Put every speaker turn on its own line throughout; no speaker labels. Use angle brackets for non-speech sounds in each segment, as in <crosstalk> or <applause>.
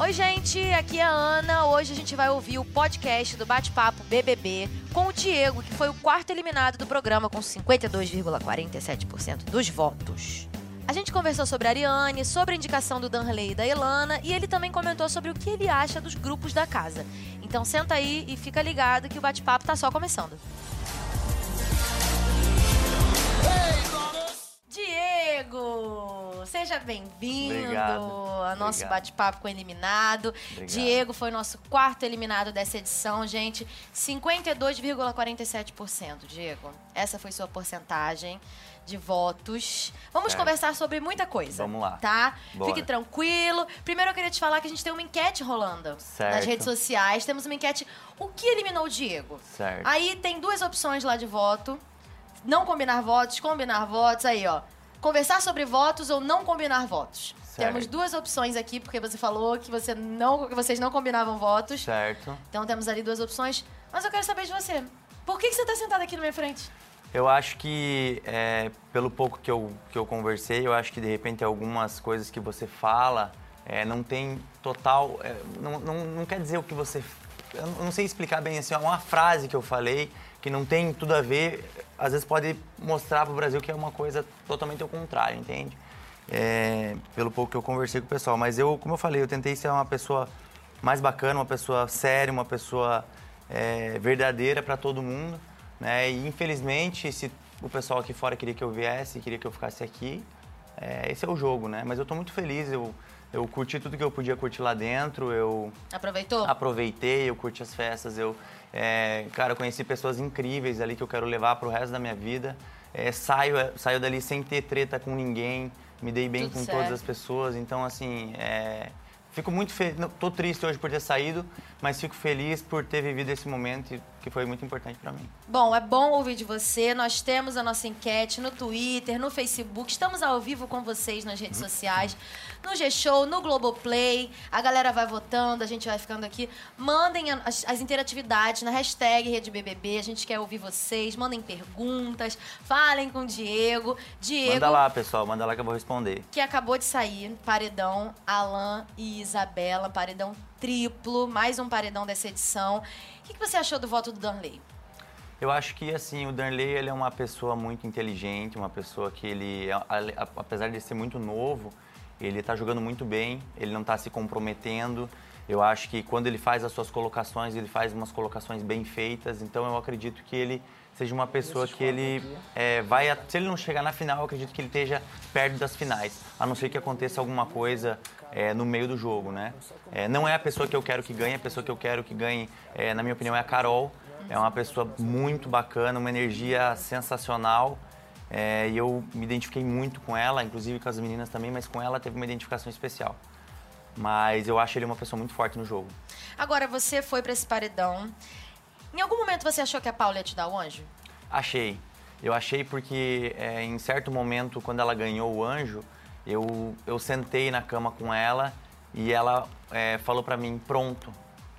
Oi, gente, aqui é a Ana. Hoje a gente vai ouvir o podcast do Bate-Papo BBB com o Diego, que foi o quarto eliminado do programa com 52,47% dos votos. A gente conversou sobre a Ariane, sobre a indicação do Danley e da Elana, e ele também comentou sobre o que ele acha dos grupos da casa. Então senta aí e fica ligado que o bate-papo tá só começando. Diego, seja bem-vindo ao nosso bate-papo com o eliminado. Obrigado. Diego foi nosso quarto eliminado dessa edição, gente. 52,47%, Diego. Essa foi sua porcentagem de votos. Vamos certo. conversar sobre muita coisa.
Vamos lá.
Tá? Bora. Fique tranquilo. Primeiro eu queria te falar que a gente tem uma enquete rolando
certo.
nas redes sociais. Temos uma enquete. O que eliminou o Diego?
Certo.
Aí tem duas opções lá de voto. Não combinar votos, combinar votos. Aí, ó. Conversar sobre votos ou não combinar votos. Certo. Temos duas opções aqui, porque você falou que, você não, que vocês não combinavam votos.
Certo.
Então temos ali duas opções. Mas eu quero saber de você. Por que, que você está sentado aqui na minha frente?
Eu acho que, é, pelo pouco que eu, que eu conversei, eu acho que de repente algumas coisas que você fala é, não tem total. É, não, não, não quer dizer o que você. Eu não sei explicar bem assim, uma frase que eu falei que não tem tudo a ver, às vezes pode mostrar para o Brasil que é uma coisa totalmente ao contrário, entende? É, pelo pouco que eu conversei com o pessoal. Mas eu, como eu falei, eu tentei ser uma pessoa mais bacana, uma pessoa séria, uma pessoa é, verdadeira para todo mundo. Né? E infelizmente, se o pessoal aqui fora queria que eu viesse, queria que eu ficasse aqui, é, esse é o jogo, né? Mas eu estou muito feliz, eu, eu curti tudo que eu podia curtir lá dentro, eu...
Aproveitou?
Aproveitei, eu curti as festas, eu... É, cara, eu conheci pessoas incríveis ali que eu quero levar para o resto da minha vida. É, saio, saio dali sem ter treta com ninguém, me dei bem tudo com certo. todas as pessoas, então assim, é, Fico muito feliz, tô triste hoje por ter saído, mas fico feliz por ter vivido esse momento que foi muito importante para mim.
Bom, é bom ouvir de você. Nós temos a nossa enquete no Twitter, no Facebook. Estamos ao vivo com vocês nas redes sociais, no G-Show, no Globoplay. A galera vai votando, a gente vai ficando aqui. Mandem as, as interatividades na hashtag RedeBBB. A gente quer ouvir vocês. Mandem perguntas. Falem com o Diego. Diego.
Manda lá, pessoal. Manda lá que eu vou responder.
Que acabou de sair. Paredão, Alan e Isabela. Paredão triplo. Mais um paredão dessa edição. O que, você achou do voto do Darley?
Eu acho que assim o Darley ele é uma pessoa muito inteligente, uma pessoa que ele, apesar de ser muito novo, ele está jogando muito bem, ele não está se comprometendo. Eu acho que quando ele faz as suas colocações, ele faz umas colocações bem feitas. Então eu acredito que ele seja uma pessoa que ele é, vai. Se ele não chegar na final, eu acredito que ele esteja perto das finais. A não ser que aconteça alguma coisa é, no meio do jogo, né? É, não é a pessoa que eu quero que ganhe, a pessoa que eu quero que ganhe, é, na minha opinião, é a Carol. É uma pessoa muito bacana, uma energia sensacional. É, e eu me identifiquei muito com ela, inclusive com as meninas também, mas com ela teve uma identificação especial. Mas eu acho ele uma pessoa muito forte no jogo.
Agora, você foi para esse paredão. Em algum momento você achou que a Paula ia te dar o anjo?
Achei. Eu achei porque é, em certo momento, quando ela ganhou o anjo, eu, eu sentei na cama com ela e ela é, falou para mim, pronto,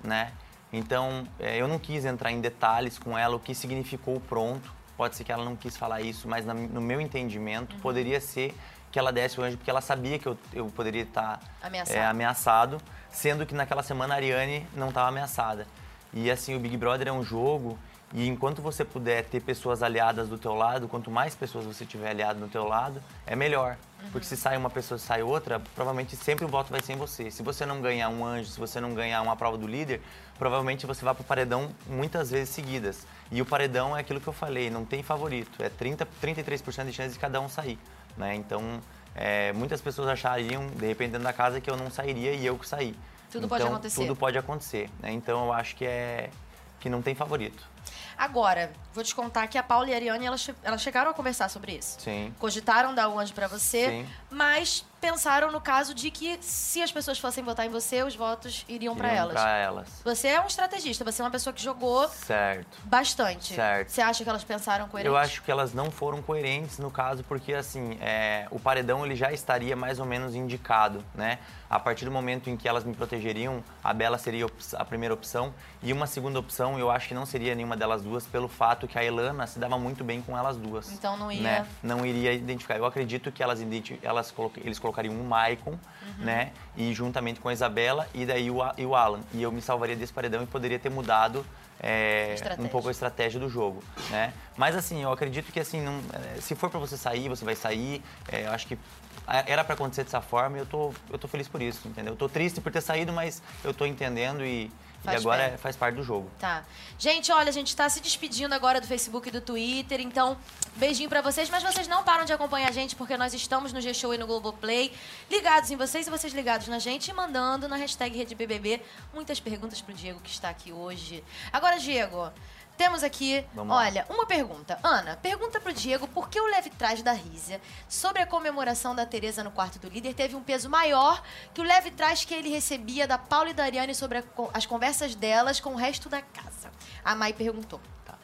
né? Então, é, eu não quis entrar em detalhes com ela, o que significou pronto. Pode ser que ela não quis falar isso, mas no meu entendimento, uhum. poderia ser que ela desse o anjo, porque ela sabia que eu, eu poderia estar
ameaçado.
É, ameaçado, sendo que naquela semana a Ariane não estava ameaçada. E assim, o Big Brother é um jogo e enquanto você puder ter pessoas aliadas do teu lado, quanto mais pessoas você tiver aliado no teu lado, é melhor. Uhum. Porque se sai uma pessoa e sai outra, provavelmente sempre o voto vai ser em você. Se você não ganhar um anjo, se você não ganhar uma prova do líder, provavelmente você vai para o paredão muitas vezes seguidas. E o paredão é aquilo que eu falei, não tem favorito. É 30, 33% de chance de cada um sair. Né? Então, é, muitas pessoas achariam, de repente, dentro da casa, que eu não sairia e eu que saí.
Tudo
então,
pode acontecer.
Tudo pode acontecer. Né? Então, eu acho que é que não tem favorito.
Agora, vou te contar que a Paula e a Ariane, elas, elas chegaram a conversar sobre isso.
Sim.
Cogitaram dar o anjo para você,
Sim.
mas pensaram no caso de que se as pessoas fossem votar em você, os votos iriam para elas.
Para elas.
Você é um estrategista, você é uma pessoa que jogou
certo.
bastante.
Certo.
Você acha que elas pensaram coerente?
Eu acho que elas não foram coerentes no caso, porque assim, é, o paredão ele já estaria mais ou menos indicado, né? A partir do momento em que elas me protegeriam, a Bela seria a primeira opção e uma segunda opção, eu acho que não seria nenhuma delas duas pelo fato que a Elana se dava muito bem com elas duas.
Então não ia.
Né? Não iria identificar. Eu acredito que elas, elas eles colocariam um Maicon, uhum. né? E juntamente com a Isabela e daí o, e o Alan. E eu me salvaria desse paredão e poderia ter mudado é, um pouco a estratégia do jogo, né? Mas assim, eu acredito que assim, não, é, se for para você sair, você vai sair. É, eu acho que era para acontecer dessa forma e eu tô, eu tô feliz por isso, entendeu? Eu tô triste por ter saído, mas eu tô entendendo e, Faz e agora é, faz parte do jogo.
Tá. Gente, olha, a gente tá se despedindo agora do Facebook e do Twitter, então beijinho para vocês, mas vocês não param de acompanhar a gente porque nós estamos no G-Show e no Globoplay, ligados em vocês e vocês ligados na gente e mandando na hashtag RedeBBB muitas perguntas pro Diego que está aqui hoje. Agora, Diego, temos aqui, Vamos olha, lá. uma pergunta. Ana, pergunta pro Diego por que o leve trás da Rízia sobre a comemoração da Tereza no quarto do líder teve um peso maior que o leve trás que ele recebia da Paula e da Ariane sobre a, as conversas delas com o resto da casa. A Mai perguntou. Tá.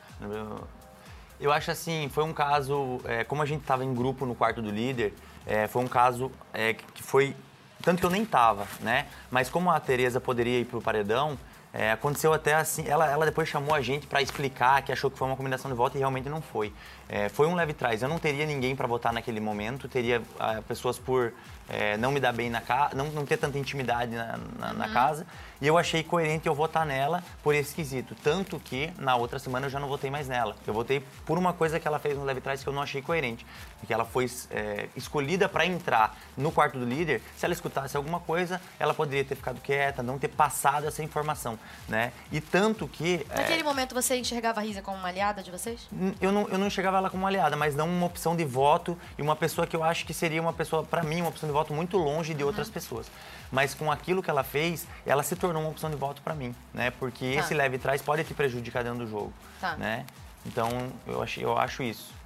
Eu acho assim, foi um caso, é, como a gente estava em grupo no quarto do líder, é, foi um caso é, que foi tanto que eu nem tava, né? Mas como a Tereza poderia ir pro paredão, é, aconteceu até assim, ela, ela depois chamou a gente para explicar que achou que foi uma combinação de voto e realmente não foi. É, foi um leve trás. Eu não teria ninguém para votar naquele momento, teria ah, pessoas por é, não me dar bem na casa, não, não ter tanta intimidade na, na, uhum. na, casa. E eu achei coerente eu votar nela por esse quesito. Tanto que na outra semana eu já não votei mais nela. Eu votei por uma coisa que ela fez no leve trás que eu não achei coerente. Porque ela foi é, escolhida para entrar no quarto do líder. Se ela escutasse alguma coisa, ela poderia ter ficado quieta, não ter passado essa informação. Né? E tanto que.
É, Naquele é, momento você enxergava a Risa como uma aliada de vocês?
Eu não, eu não enxergava ela como uma aliada, mas não uma opção de voto e uma pessoa que eu acho que seria uma pessoa, para mim, uma opção de voto muito longe de outras uhum. pessoas. Mas com aquilo que ela fez, ela se tornou uma opção de voto para mim, né? Porque tá. esse leve trás pode te prejudicar dentro do jogo, tá. né? Então, eu acho, eu acho isso.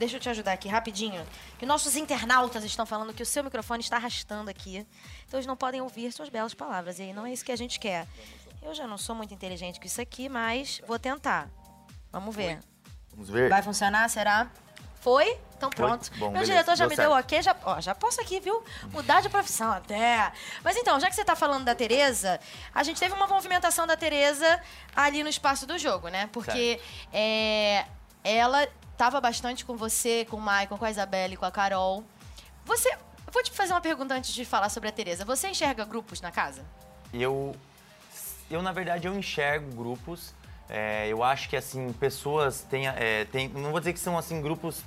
Deixa eu te ajudar aqui rapidinho. Que nossos internautas estão falando que o seu microfone está arrastando aqui. Então eles não podem ouvir suas belas palavras. E aí não é isso que a gente quer. Eu já não sou muito inteligente com isso aqui, mas vou tentar. Vamos ver.
Vamos ver.
Vai funcionar, será? Foi? Então pronto. Bom, Meu beleza. diretor já Deu me certo. deu ok, já, ó, já posso aqui, viu? Mudar de profissão até. Mas então, já que você está falando da Tereza, a gente teve uma movimentação da Tereza ali no espaço do jogo, né? Porque é, ela estava bastante com você, com o Maicon, com a Isabelle, com a Carol. Você. Eu vou te fazer uma pergunta antes de falar sobre a Tereza. Você enxerga grupos na casa?
Eu. Eu, na verdade, eu enxergo grupos é, eu acho que assim pessoas têm, é, têm, não vou dizer que são assim grupos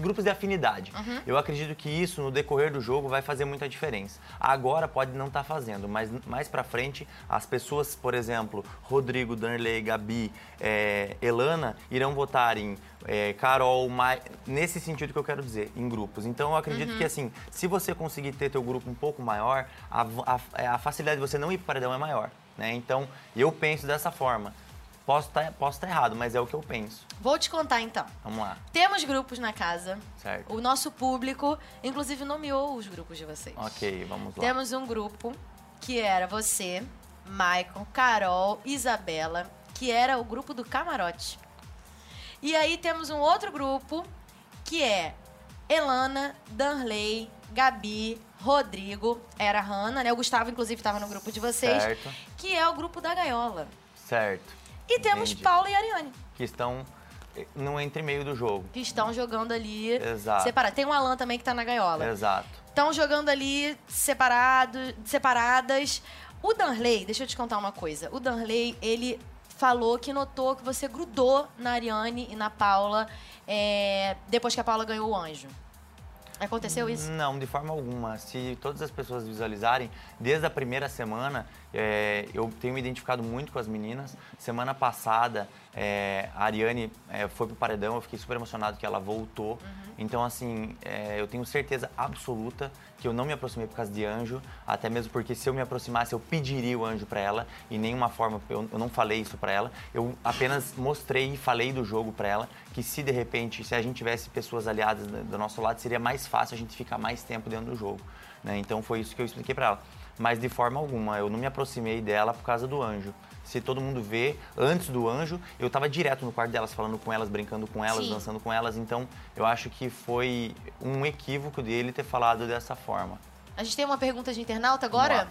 grupos de afinidade. Uhum. Eu acredito que isso no decorrer do jogo vai fazer muita diferença. Agora pode não estar tá fazendo, mas mais para frente as pessoas, por exemplo, Rodrigo, Danley, Gabi, é, Elana irão votar em é, Carol, Mai, nesse sentido que eu quero dizer, em grupos. Então eu acredito uhum. que assim, se você conseguir ter teu grupo um pouco maior, a, a, a facilidade de você não ir para o paredão é maior. Né? Então eu penso dessa forma. Posso estar tá, posso tá errado, mas é o que eu penso.
Vou te contar então.
Vamos lá.
Temos grupos na casa.
Certo.
O nosso público, inclusive, nomeou os grupos de vocês.
Ok, vamos lá.
Temos um grupo que era você, Maicon, Carol, Isabela, que era o grupo do camarote. E aí temos um outro grupo que é Elana, Danley, Gabi, Rodrigo, era a Hanna, né? O Gustavo, inclusive, estava no grupo de vocês.
Certo.
Que é o grupo da gaiola.
Certo.
E temos Entendi. Paula e Ariane.
Que estão eh, no entre meio do jogo.
Que estão jogando ali
Exato.
separado. Tem o Alan também que tá na gaiola.
Exato.
Estão jogando ali separado, separadas. O Danley, deixa eu te contar uma coisa. O Danley, ele falou que notou que você grudou na Ariane e na Paula é, depois que a Paula ganhou o anjo. Aconteceu isso?
Não, de forma alguma. Se todas as pessoas visualizarem, desde a primeira semana, é, eu tenho me identificado muito com as meninas. Semana passada, é, a Ariane é, foi pro paredão, eu fiquei super emocionado que ela voltou. Uhum. Então, assim, é, eu tenho certeza absoluta que eu não me aproximei por causa de anjo, até mesmo porque se eu me aproximasse, eu pediria o anjo para ela e nenhuma forma eu, eu não falei isso para ela. Eu apenas mostrei e falei do jogo para ela que se de repente, se a gente tivesse pessoas aliadas do nosso lado, seria mais fácil a gente ficar mais tempo dentro do jogo. Né? Então foi isso que eu expliquei para ela. Mas de forma alguma, eu não me aproximei dela por causa do anjo se todo mundo vê, antes do anjo, eu estava direto no quarto delas, falando com elas, brincando com elas, Sim. dançando com elas. Então, eu acho que foi um equívoco dele ter falado dessa forma.
A gente tem uma pergunta de internauta agora?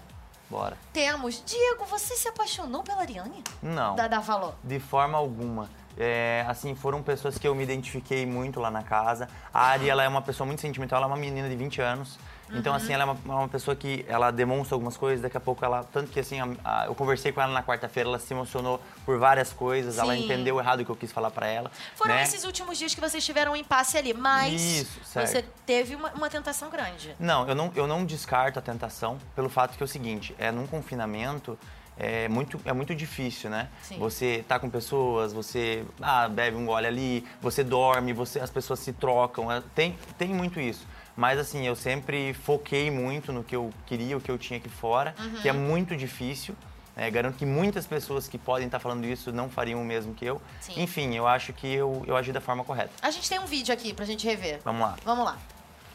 Bora.
Temos. Diego, você se apaixonou pela Ariane?
Não.
Da, da Valor?
De forma alguma. É, assim, foram pessoas que eu me identifiquei muito lá na casa. A Ari, ela é uma pessoa muito sentimental, ela é uma menina de 20 anos. Então, assim, ela é uma, uma pessoa que ela demonstra algumas coisas, daqui a pouco ela. Tanto que, assim, a- a- eu conversei com ela na quarta-feira, ela se emocionou por várias coisas, ela
Sim.
entendeu errado o que eu quis falar pra ela.
Foram
né?
esses últimos dias que vocês tiveram um impasse ali, mas
Isso, certo.
você teve uma, uma tentação grande.
Não, eu não, eu não descarto a tentação pelo fato que é o seguinte, é num confinamento é muito, é muito difícil, né?
Sim.
Você tá com pessoas, você ah, bebe um gole ali, você dorme, você, as pessoas se trocam, é, tem, tem muito isso. Mas assim, eu sempre foquei muito no que eu queria, o que eu tinha aqui fora,
Uhum.
que é muito difícil. É, garanto que muitas pessoas que podem estar falando isso não fariam o mesmo que eu.
Sim.
Enfim, eu acho que eu, eu agi da forma correta.
A gente tem um vídeo aqui pra gente rever.
Vamos lá.
Vamos lá.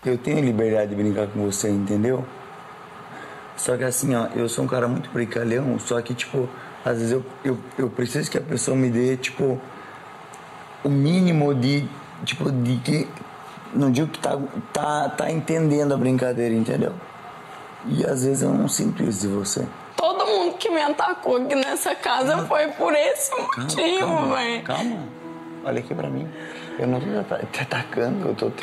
Eu tenho liberdade de brincar com você, entendeu? Só que assim, ó, eu sou um cara muito brincalhão, só que, tipo, às vezes eu, eu, eu preciso que a pessoa me dê, tipo, o mínimo de, tipo, de que. Não digo que tá, tá, tá entendendo a brincadeira, entendeu? E às vezes eu não sinto isso de você.
Todo mundo que me atacou aqui nessa casa foi por esse motivo,
calma,
velho.
calma. Olha aqui pra mim. Eu não tô te ata- te atacando, eu tô. te-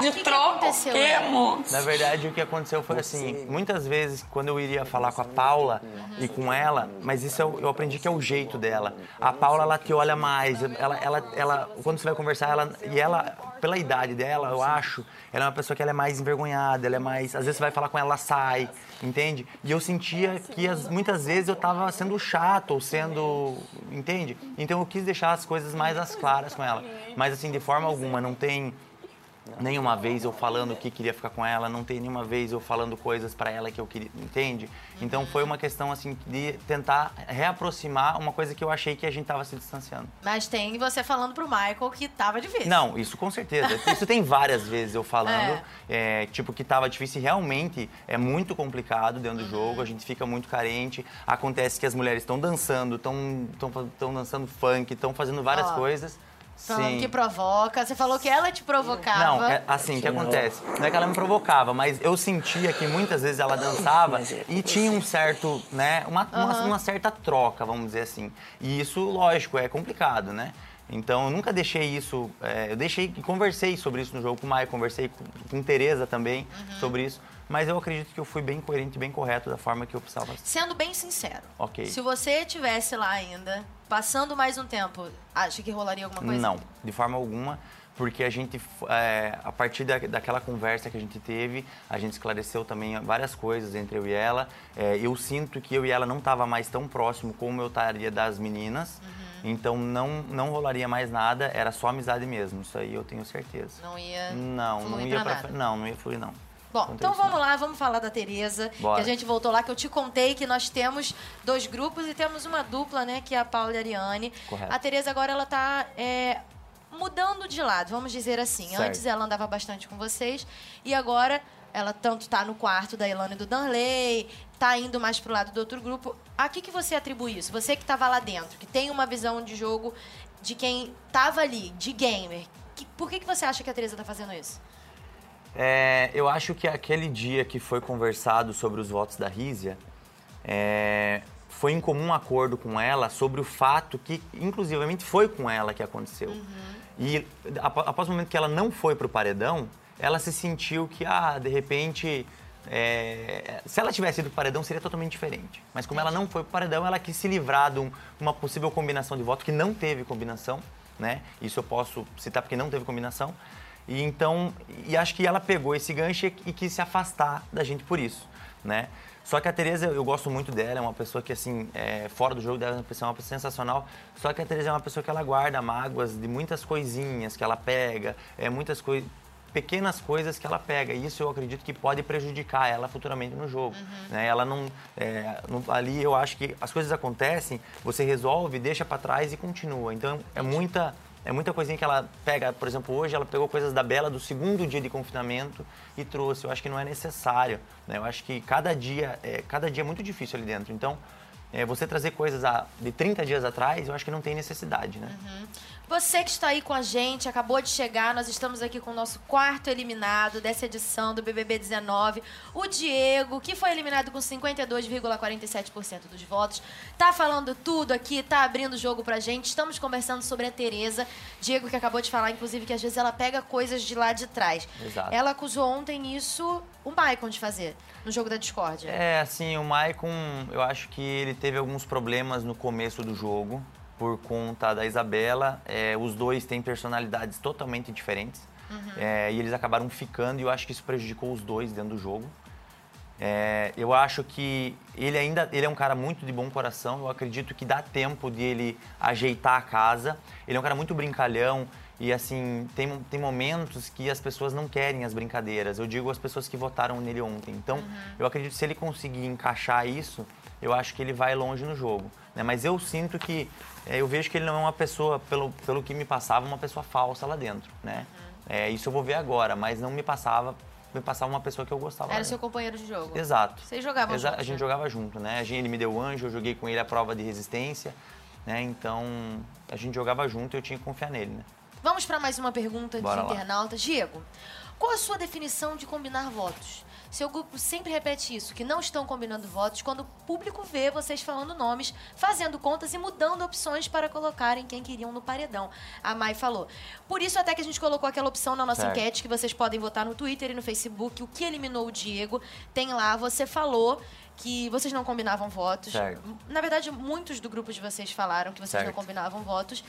De
que
troca,
né?
moço?
Na verdade, o que aconteceu foi assim, muitas vezes quando eu iria falar com a Paula e com ela, mas isso eu, eu aprendi que é o jeito dela. A Paula, ela te olha mais, ela, ela, ela, quando você vai conversar, ela, e ela, pela idade dela, eu acho, ela é uma pessoa que ela é mais envergonhada, ela é mais, às vezes você vai falar com ela, ela sai, entende? E eu sentia que as, muitas vezes eu tava sendo chato ou sendo, entende? Então eu quis deixar as coisas mais às claras com ela. Mas assim, de forma alguma, não tem nenhuma vez eu falando que queria ficar com ela, não tem nenhuma vez eu falando coisas pra ela que eu queria, entende? Então foi uma questão assim de tentar reaproximar uma coisa que eu achei que a gente tava se distanciando.
Mas tem você falando pro Michael que tava difícil.
Não, isso com certeza. Isso tem várias vezes eu falando, <laughs> é, tipo, que tava difícil e realmente é muito complicado dentro do jogo, a gente fica muito carente. Acontece que as mulheres estão dançando, estão dançando funk, estão fazendo várias coisas.
Falando que provoca. Você falou que ela te provocava.
Não, é assim, o que acontece? Não é que ela me provocava, mas eu sentia que muitas vezes ela dançava e tinha um certo, né, uma, uma, uma certa troca, vamos dizer assim. E isso, lógico, é complicado, né? Então, eu nunca deixei isso, é, eu deixei, conversei sobre isso no jogo com o Maio, conversei com, com Tereza também sobre isso, mas eu acredito que eu fui bem coerente e bem correto da forma que eu precisava.
Sendo bem sincero.
Ok.
Se você tivesse lá ainda, passando mais um tempo, acha que rolaria alguma coisa?
Não, de forma alguma, porque a gente, é, a partir da, daquela conversa que a gente teve, a gente esclareceu também várias coisas entre eu e ela. É, eu sinto que eu e ela não tava mais tão próximo como eu estaria das meninas, então não, não rolaria mais nada, era só amizade mesmo, isso aí eu tenho certeza.
Não ia
Não, não ia
pra nada.
não, não ia fluir não.
Bom,
Quanto
então
isso,
vamos
não.
lá, vamos falar da Tereza.
Bora.
Que a gente voltou lá, que eu te contei que nós temos dois grupos e temos uma dupla, né? Que é a Paula e a Ariane.
Correto.
A Tereza agora, ela tá é, mudando de lado, vamos dizer assim.
Certo.
Antes ela andava bastante com vocês e agora ela tanto tá no quarto da Elane e do Danley, tá indo mais pro lado do outro grupo. A que, que você atribui isso? Você que tava lá dentro, que tem uma visão de jogo de quem tava ali, de gamer. Que- por que, que você acha que a Tereza tá fazendo isso?
É, eu acho que aquele dia que foi conversado sobre os votos da Rízia, é, foi em comum acordo com ela sobre o fato que, inclusivamente, foi com ela que aconteceu. E apo- após o momento que ela não foi pro paredão, ela se sentiu que, ah, de repente, é, se ela tivesse ido pro paredão, seria totalmente diferente. Mas como ela não foi pro paredão, ela quis se livrar de um- uma possível combinação de voto que não teve combinação, né? Isso eu posso citar porque não teve combinação. E então, e acho que ela pegou esse gancho e, e quis se afastar da gente por isso, né? Só que a Tereza, eu gosto muito dela, é uma pessoa que, assim, é, fora do jogo dela, é uma pessoa, pessoa sensacional. Só que a Tereza é uma pessoa que ela guarda mágoas de muitas coisinhas que ela pega, é, muitas coisas, pequenas coisas que ela pega. E isso eu acredito que pode prejudicar ela futuramente no jogo. Né? Ela não, é, não- Ali eu acho que as coisas acontecem, você resolve, deixa pra trás e continua. Então é muita. É muita coisinha que ela pega, por exemplo, hoje ela pegou coisas da Bela do segundo dia de confinamento e trouxe. Eu acho que não é necessário, né? Eu acho que cada dia, é, cada dia é muito difícil ali dentro. Então, é, você trazer coisas a, de 30 dias atrás, eu acho que não tem necessidade, né?
Você que está aí com a gente, acabou de chegar, nós estamos aqui com o nosso quarto eliminado dessa edição do BBB 19, o Diego, que foi eliminado com 52,47% dos votos. Tá falando tudo aqui, tá abrindo o jogo pra gente. Estamos conversando sobre a Tereza, Diego que acabou de falar inclusive que às vezes ela pega coisas de lá de trás.
Exato.
Ela acusou ontem isso o Maicon de fazer no jogo da discórdia.
É, assim, o Maicon, eu acho que ele teve alguns problemas no começo do jogo, por conta da Isabela. É, os dois têm personalidades totalmente diferentes. É, e eles acabaram ficando e eu acho que isso prejudicou os dois dentro do jogo. É, eu acho que ele ainda ele é um cara muito de bom coração. Eu acredito que dá tempo de ele ajeitar a casa. Ele é um cara muito brincalhão e assim tem, tem momentos que as pessoas não querem as brincadeiras. Eu digo as pessoas que votaram nele ontem. Então eu acredito que se ele conseguir encaixar isso, eu acho que ele vai longe no jogo. né? Mas eu sinto que eu vejo que ele não é uma pessoa pelo pelo que me passava uma pessoa falsa lá dentro, né? É, isso eu vou ver agora, mas não me passava me passava uma pessoa que eu gostava.
Era seu companheiro de jogo.
Exato.
Vocês jogavam
Exa-
juntos,
A gente
né?
jogava junto, né? A gente, ele me deu anjo, eu joguei com ele a prova de resistência, né? Então, a gente jogava junto e eu tinha que confiar nele, né?
Vamos para mais uma pergunta
Bora
de
lá.
internauta. Diego, qual a sua definição de combinar votos? Seu grupo sempre repete isso, que não estão combinando votos quando o público vê vocês falando nomes, fazendo contas e mudando opções para colocarem quem queriam no paredão. A Mai falou. Por isso até que a gente colocou aquela opção na nossa
Certo.
enquete que vocês podem votar no Twitter e no Facebook. O que eliminou o Diego tem lá. Você falou que vocês não combinavam votos.
Certo.
Na verdade, muitos do grupo de vocês falaram que vocês não
Certo.
combinavam votos.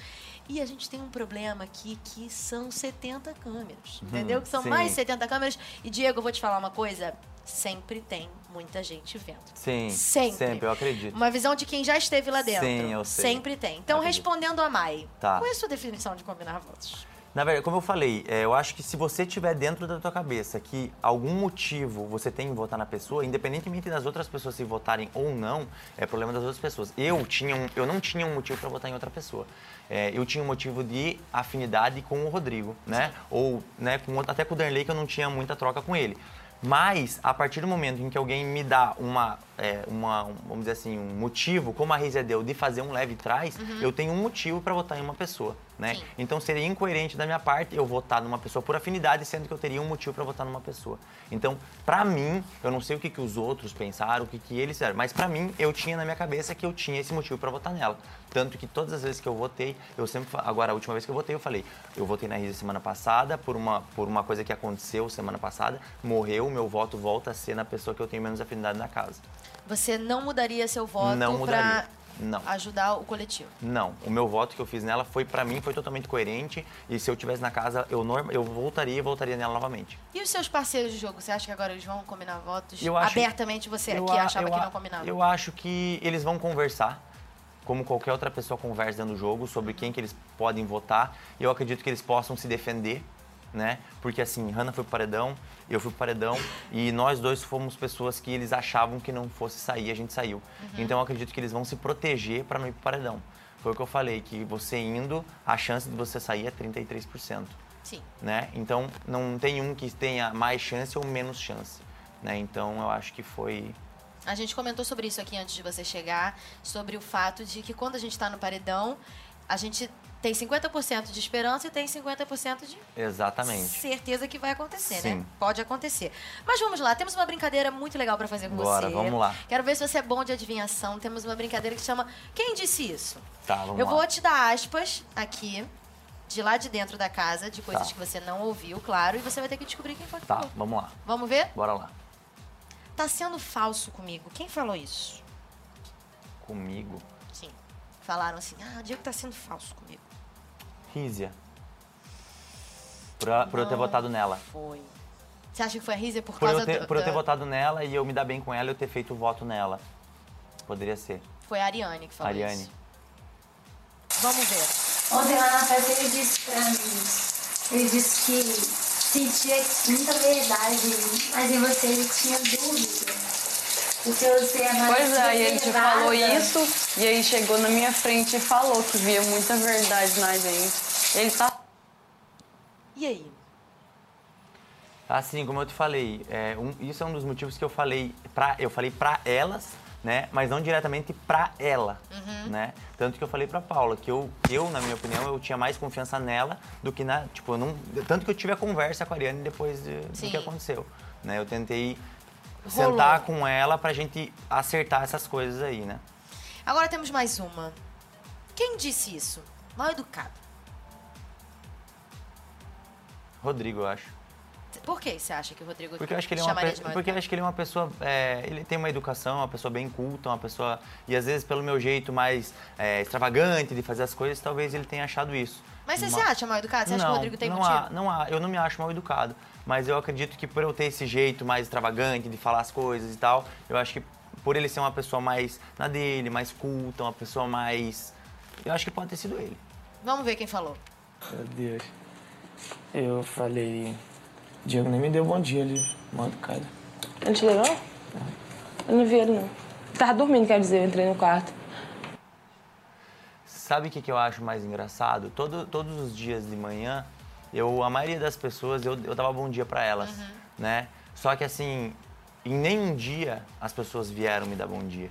E a gente tem um problema aqui que são 70 câmeras. Entendeu? Que são
sim.
mais 70 câmeras. E, Diego, eu vou te falar uma coisa. Sempre tem muita gente vendo.
Sim.
Sempre.
Sempre, eu acredito.
Uma visão de quem já esteve lá dentro.
Sim, eu sei.
Sempre tem. Então,
Acredito.
respondendo a Mai,
Tá.
qual é a sua definição de combinar votos?
Na verdade, como eu falei, é, eu acho que se você tiver dentro da tua cabeça que algum motivo você tem em votar na pessoa, independentemente das outras pessoas se votarem ou não, é problema das outras pessoas. Eu tinha um, eu não tinha um motivo para votar em outra pessoa. É, eu tinha um motivo de afinidade com o Rodrigo, né? Ou né, com, até com o Darley que eu não tinha muita troca com ele. Mas, a partir do momento em que alguém me dá uma, é, uma um, vamos dizer assim, um motivo, como a Rizia deu, de fazer um leve trás, eu tenho um motivo para votar em uma pessoa, né?
Sim.
Então seria incoerente da minha parte eu votar numa pessoa por afinidade, sendo que eu teria um motivo para votar numa pessoa. Então, pra mim, eu não sei o que, que os outros pensaram, o que, que eles fizeram, mas pra mim, eu tinha na minha cabeça que eu tinha esse motivo para votar nela. Tanto que todas as vezes que eu votei, eu sempre. Agora, a última vez que eu votei, eu falei: eu votei na Risa semana passada por uma, por uma coisa que aconteceu semana passada, morreu, meu voto volta a ser na pessoa que eu tenho menos afinidade na casa.
Você não mudaria seu voto
Não
para.
Não.
ajudar o coletivo?
Não, o meu voto que eu fiz nela foi pra mim foi totalmente coerente e se eu tivesse na casa eu norma, eu voltaria e voltaria nela novamente.
E os seus parceiros de jogo, você acha que agora eles vão combinar votos?
Eu acho-
Abertamente você
Eu
aqui
a-
achava
eu
que não combinava?
Eu acho que eles vão conversar, como qualquer outra pessoa conversa dentro do jogo, sobre quem que eles podem votar. E eu acredito que eles possam se defender, né? Porque assim, Hannah foi pro paredão, eu fui pro paredão, e nós dois fomos pessoas que eles achavam que não fosse sair, a gente saiu.
Uhum.
Então eu acredito que eles vão se proteger para não ir pro paredão. Foi o que eu falei, que você indo, a chance de você sair é 33%.
Sim.
né? Então não tem um que tenha mais chance ou menos chance, né? Então eu acho que foi
A gente comentou sobre isso aqui antes de você chegar, sobre o fato de que quando a gente está no paredão, a gente tem 50% de esperança e tem 50% de
exatamente.
certeza que vai acontecer, né?
Sim.
Pode acontecer. Mas vamos lá, temos uma brincadeira muito legal para fazer com
Bora,
você.
vamos lá.
Quero ver se você é bom de adivinhação. Temos uma brincadeira que chama Quem disse isso?
Tá, vamos
Eu
lá.
vou te dar aspas aqui, de lá de dentro da casa, de coisas
Tá.
que você não ouviu, claro, e você vai ter que descobrir quem foi que
Tá,
falou.
vamos lá.
Vamos ver?
Bora lá.
Tá sendo falso comigo. Quem falou isso?
Comigo,
Sim. Falaram assim, ah, o Diego tá sendo falso comigo.
Rízia. Por, a- por eu ter votado nela.
Foi. Você acha que foi a Rízia por
Por
causa
eu, ter,
do,
por eu ter votado nela e eu me dar bem com ela e eu ter feito o voto nela. Poderia ser.
Foi a Ariane que falou
Ariane.
isso. Vamos ver.
Ontem lá na festa ele disse pra mim, ele disse que sentia muita verdade, mas em você ele tinha dúvida. Porque você é mais
Pois é, e ele te falou isso, e aí chegou na minha frente e falou que via muita verdade na gente. Ele tá
E aí?
Assim, como eu te falei, é, um- isso é um dos motivos que eu falei pra, eu falei pra elas né? Mas não diretamente pra ela,
Uhum.
né? Tanto que eu falei pra Paula que eu, eu, na minha opinião, eu tinha mais confiança nela do que na, tipo, não, tanto que eu tive a conversa com a Ariane depois de- do que aconteceu, né? Eu tentei
Rolou.
sentar com ela pra gente acertar essas coisas aí, né?
Agora temos mais uma. Quem disse isso? Mal educado.
Rodrigo, eu acho.
Por que você acha que o Rodrigo
Porque eu acho que ele é uma, pe- porque eu acho que ele é uma pessoa, é, ele tem uma educação, uma pessoa bem culta, uma pessoa e às vezes pelo meu jeito mais é, extravagante de fazer as coisas, talvez ele tenha achado isso.
Mas você
Ma-
se acha mal educado? Você acha que o Rodrigo tem
não
motivo?
há, não há, eu não me acho mal educado, mas eu acredito que por eu ter esse jeito mais extravagante de falar as coisas e tal, eu acho que por ele ser uma pessoa mais na dele, mais culta, uma pessoa mais, eu acho que pode ter sido ele.
Vamos ver quem falou.
Meu Deus. Eu falei. Diego nem me deu bom dia ali, mal educado.
Ele te ligou? Eu não vi ele, não. Tava dormindo, quer dizer, eu entrei no quarto.
Sabe o que, que eu acho mais engraçado? Todo, todos os dias de manhã, eu, a maioria das pessoas, eu, eu dava bom dia pra elas, né? Só que assim, em nenhum dia as pessoas vieram me dar bom dia.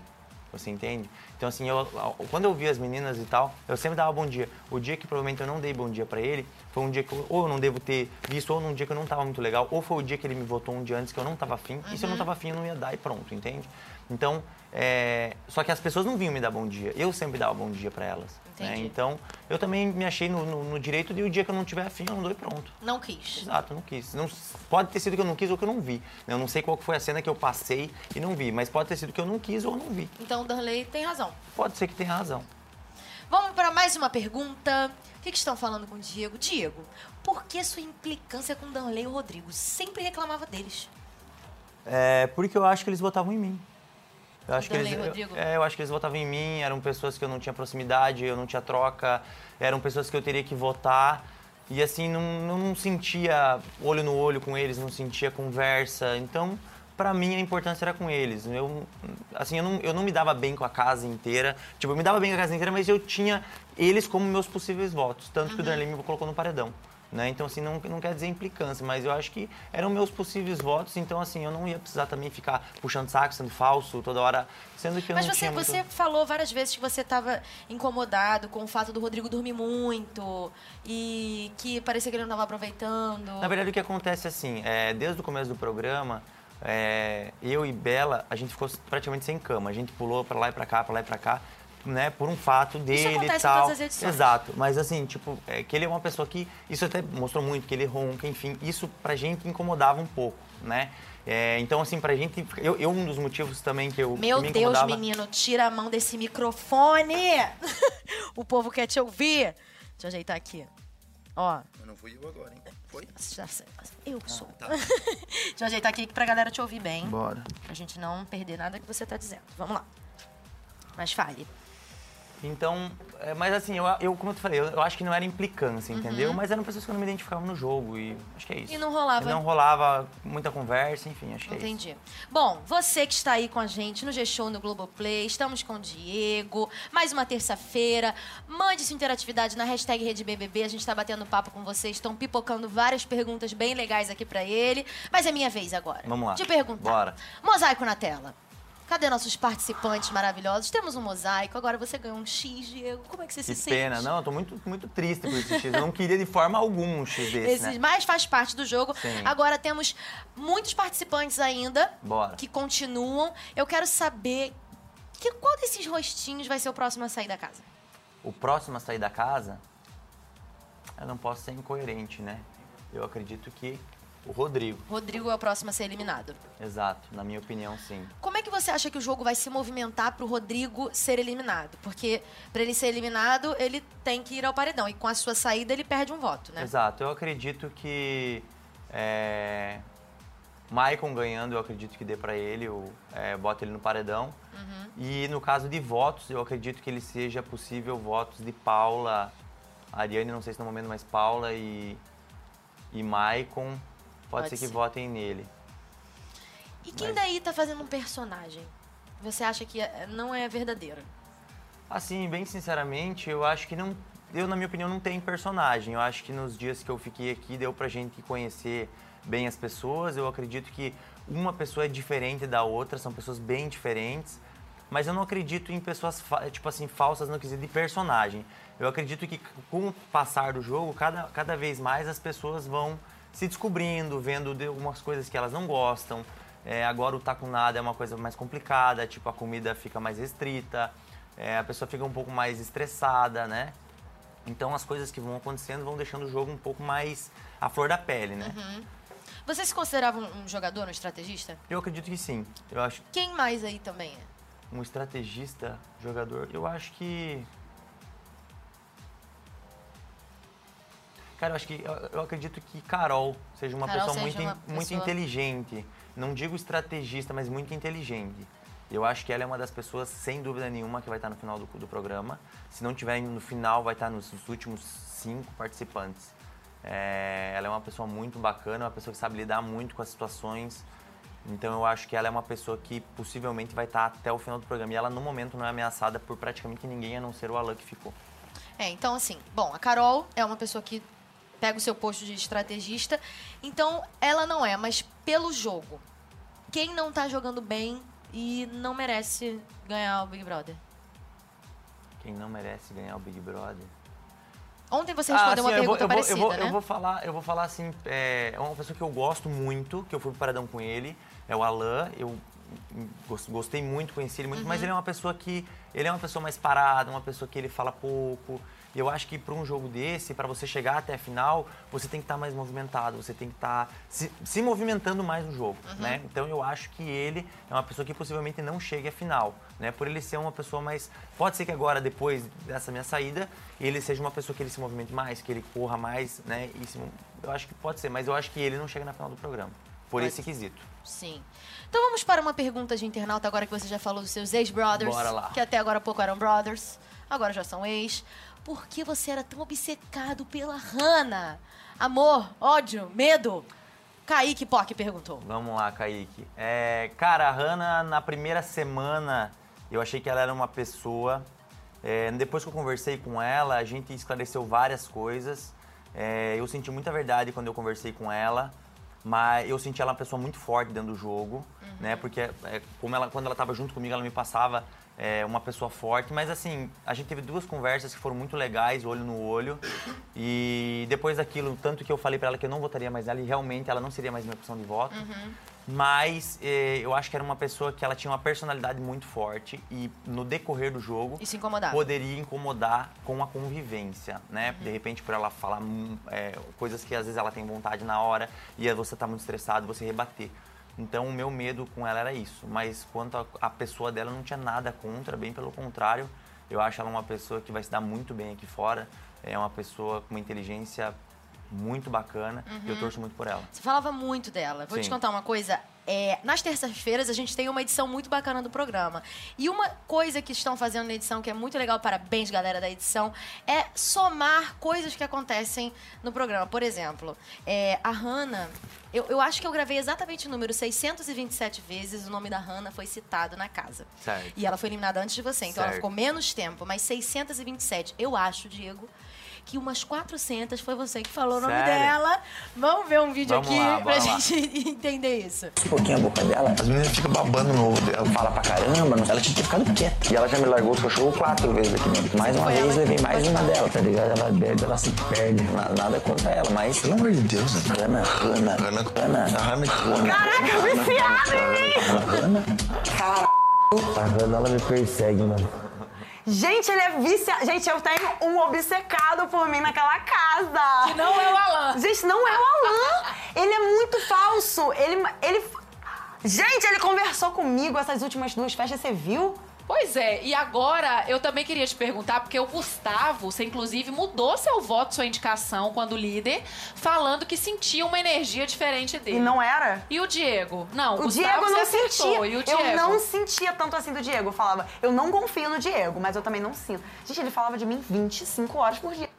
Você entende? Então assim, eu, quando eu vi as meninas e tal, eu sempre dava bom dia. O dia que provavelmente eu não dei bom dia pra ele, foi um dia que eu, ou eu não devo ter visto, ou num dia que eu não tava muito legal, ou foi o dia que ele me votou um dia antes que eu não tava afim. E se eu não tava afim, eu não ia dar e pronto, entende? Então, é, só que as pessoas não vinham me dar bom dia. Eu sempre dava bom dia pra elas. né? Então, eu também me achei no, no- no direito de o dia que eu não tiver afim, eu não dou e pronto.
Não quis.
Exato, não quis. Não, pode ter sido que eu não quis ou que eu não vi. né? Eu não sei qual foi a cena que eu passei e não vi, mas pode ter sido que eu não quis ou não vi.
Então o Darley tem razão.
Pode ser que tenha razão.
Vamos para mais uma pergunta. O que, que estão falando com o Diego? Diego, por que sua implicância com o Darley e o Rodrigo? Sempre reclamava deles.
É, porque eu acho que eles votavam em mim. Eu acho, que
Darley
eles, eu, é, eu acho que eles votavam em mim, eram pessoas que eu não tinha proximidade, eu não tinha troca, eram pessoas que eu teria que votar. E assim, não, não sentia olho no olho com eles, não sentia conversa. Então, pra mim, a importância era com eles. Eu, assim, eu não, eu não me dava bem com a casa inteira. Tipo, eu me dava bem com a casa inteira, mas eu tinha eles como meus possíveis votos. Tanto que o Darley me colocou no paredão. Né? Então, assim, não, não quer dizer implicância, mas eu acho que eram meus possíveis votos, então, assim, eu não ia precisar também ficar puxando saco, sendo falso toda hora, sendo que eu
Mas
não
você,
tinha muito...
você falou várias vezes que você estava incomodado com o fato do Rodrigo dormir muito e que parecia que ele não estava aproveitando.
Na verdade, o que acontece é assim, é, desde o começo do programa, é, eu e Bela, a gente ficou praticamente sem cama. A gente pulou pra lá e pra cá, pra lá e pra cá, né, por um fato dele e
em
tal.
todas as edições.
Exato. Mas assim, tipo, é, que ele é uma pessoa que. Isso até mostrou muito, que ele ronca, enfim. Isso pra gente incomodava um pouco, né? É, então, assim, pra gente. Eu, eu, um dos motivos também que eu.
Meu
que me
Deus, menino, tira a mão desse microfone! <laughs> o povo quer te ouvir. Deixa eu ajeitar aqui. Ó,
Não fui eu agora, hein? Foi?
eu que sou. <laughs> Deixa eu ajeitar aqui pra galera te ouvir bem.
Bora.
Pra gente não perder nada que você tá dizendo. Vamos lá. Mas fale.
Então, é, mas assim, eu, eu como eu te falei, eu, eu acho que não era implicância, entendeu? Mas eram pessoas que eu não me identificava no jogo e acho que é isso.
Uhum. E não rolava.
E não rolava muita conversa, enfim, acho que é isso.
Entendi. Bom, você que está aí com a gente no G-Show no Globoplay, estamos com o Diego, mais uma terça-feira. Mande sua interatividade na hashtag RedeBBB, a gente está batendo papo com vocês, estão pipocando várias perguntas bem legais aqui para ele. Mas é minha vez agora.
Vamos lá.
De perguntar.
Bora.
Mosaico na tela. Cadê nossos participantes maravilhosos? Temos um mosaico, agora você ganhou um X, Diego. Como é que você
Que
se sente?
pena. Não, eu tô muito, muito triste por esse X. Eu não queria de forma alguma um X desse,
Esse
né?
mais faz parte do jogo.
Sim.
Agora temos muitos participantes ainda
Bora.
que continuam. Eu quero saber que, qual desses rostinhos vai ser o próximo a sair da casa?
O próximo a sair da casa, eu não posso ser incoerente, né? Eu acredito que o Rodrigo.
Rodrigo é o próximo a ser eliminado.
Exato, na minha opinião, sim.
Como é você acha que o jogo vai se movimentar pro Rodrigo ser eliminado? Porque para ele ser eliminado, ele tem que ir ao paredão. E com a sua saída, ele perde um voto, né?
Exato, eu acredito que é, Maicon ganhando, eu acredito que dê pra ele, eu é, boto ele no paredão.
Uhum.
E no caso de votos, eu acredito que ele seja possível votos de Paula, Ariane, não sei se no momento, mas Paula e, e Maicon. Pode,
Pode
ser que
ser.
votem nele.
E quem
Mas-
daí tá fazendo um personagem? Você acha que é- não é verdadeiro?
Assim, bem sinceramente, eu acho que não. Eu, na minha opinião, não tem personagem. Eu acho que nos dias que eu fiquei aqui deu pra gente conhecer bem as pessoas. Eu acredito que uma pessoa é diferente da outra, são pessoas bem diferentes. Mas eu não acredito em pessoas, tipo assim, falsas no quesito de personagem. Eu acredito que com o passar do jogo, cada, cada vez mais as pessoas vão se descobrindo, vendo de algumas coisas que elas não gostam. É, agora o com nada é uma coisa mais complicada, tipo, a comida fica mais restrita, é, a pessoa fica um pouco mais estressada, né? Então as coisas que vão acontecendo vão deixando o jogo um pouco mais à flor da pele, né?
Você se considerava um, um jogador, um estrategista?
Eu acredito que sim. Eu acho
Quem mais aí também é?
um estrategista, jogador, eu acho que. Cara, eu acho que. Eu, acredito que Carol seja uma
Carol
pessoa,
seja
muito,
uma
in- muito
pessoa-
inteligente. Não digo estrategista, mas muito inteligente. Eu acho que ela é uma das pessoas, sem dúvida nenhuma, que vai estar no final do, do programa. Se não tiver no final, vai estar nos, nos últimos cinco participantes. É, ela é uma pessoa muito bacana, uma pessoa que sabe lidar muito com as situações. Então eu acho que ela é uma pessoa que possivelmente vai estar até o final do programa. E ela, no momento, não é ameaçada por praticamente ninguém, a não ser o Alan que ficou.
É, então assim, bom, a Carol é uma pessoa que pega o seu posto de estrategista, então ela não é, mas pelo jogo. Quem não tá jogando bem e não merece ganhar o Big Brother?
Quem não merece ganhar o Big Brother?
Ontem você respondeu uma
assim, vou-
pergunta
eu vou,
parecida,
eu vou,
né?
Eu vou falar, eu vou falar assim, é é uma pessoa que eu gosto muito, que eu fui pro Paradão com ele, é o Alan. Eu gos- gostei muito, conheci ele muito,
Uhum.
mas ele é uma pessoa que. Ele é uma pessoa mais parada, uma pessoa que ele fala pouco. E eu acho que para um jogo desse, para você chegar até a final, você tem que estar mais movimentado, você tem que estar se, se movimentando mais no jogo,
Uhum.
né? Então eu acho que ele é uma pessoa que possivelmente não chegue à final, né? Por ele ser uma pessoa mais... Pode ser que agora, depois dessa minha saída, ele seja uma pessoa que ele se movimente mais, que ele corra mais, né? Se- eu acho que pode ser, mas eu acho que ele não chega na final do programa, por
Pode
esse quesito.
Sim. Então vamos para uma pergunta de internauta, agora que você já falou dos seus ex-brothers.
Bora lá.
Que até agora há pouco eram brothers, agora já são ex. Por que você era tão obcecado pela Hannah? Amor, ódio, medo? Kaique Pock perguntou.
Vamos lá, Kaique. É, cara, a Hannah, na primeira semana, eu achei que ela era uma pessoa. é, depois que eu conversei com ela, a gente esclareceu várias coisas. É, eu senti muita verdade quando eu conversei com ela, mas eu senti ela uma pessoa muito forte dentro do jogo, né? Porque é, como ela, quando ela estava junto comigo, ela me passava é, uma pessoa forte. Mas assim, a gente teve duas conversas que foram muito legais, olho no olho. E depois daquilo, tanto que eu falei pra ela que eu não votaria mais nela, e realmente ela não seria mais minha opção de voto. Mas eh, eu acho que era uma pessoa que ela tinha uma personalidade muito forte e no decorrer do jogo
Isso incomodava.
poderia incomodar com a convivência, né? De repente por ela falar hum, é, coisas que às vezes ela tem vontade na hora e você tá muito estressado, você rebater. Então o meu medo com ela era isso, mas quanto a, a pessoa dela não tinha nada contra, bem pelo contrário. Eu acho ela uma pessoa que vai se dar muito bem aqui fora. É uma pessoa com uma inteligência muito bacana e eu torço muito por ela.
Você falava muito dela. Vou te
Sim.
contar uma coisa. É, nas terças-feiras a gente tem uma edição muito bacana do programa. E uma coisa que estão fazendo na edição, que é muito legal, parabéns, galera da edição, é somar coisas que acontecem no programa. Por exemplo, é, a Hannah. Eu, eu acho que eu gravei exatamente o número 627 vezes. O nome da Hannah foi citado na casa.
Certo.
E ela foi eliminada antes de você, então ela
Certo.
ficou menos tempo, mas 627. Eu acho, Diego, que umas 400 foi você que falou o nome
Sério?
dela. Vamos ver um vídeo
Vamos
aqui
lá,
pra
bora lá.
gente <laughs> entender isso.
Um pouquinho a boca dela, as meninas ficam babando no ovo dela. Fala pra caramba, ela tinha que ter ficado quieta. E ela já me largou os cachorros quatro vezes aqui dentro. Mais uma
Foi
vez, levei mais uma
falar.
dela, tá ligado? Ela bebe, ela se perde. Na- Nada contra ela, mas. Pelo amor de Deus, né? Ana, Ana, Ana, Ana, Ana, Ana. Caraca, viciada em mim! Ana. A Ana, ela me persegue, mano.
Gente, ele é viciado. Gente, eu tenho um obcecado por mim naquela casa.
Não é o Alan.
Gente, não é o Alan. Ele é muito falso. Ele, ele. Gente, ele conversou comigo essas últimas duas festas, você viu?
Pois é, e agora eu também queria te perguntar, porque o Gustavo, você inclusive mudou seu voto, sua indicação quando líder, falando que sentia uma energia diferente dele.
E não era?
E o Diego? Não, o,
O
Gustavo
Diego não
acertou,
sentia.
E o Diego?
Eu não sentia tanto assim do Diego. Eu falava, eu não confio no Diego, mas eu também não sinto. Gente, ele falava de mim 25 horas por dia.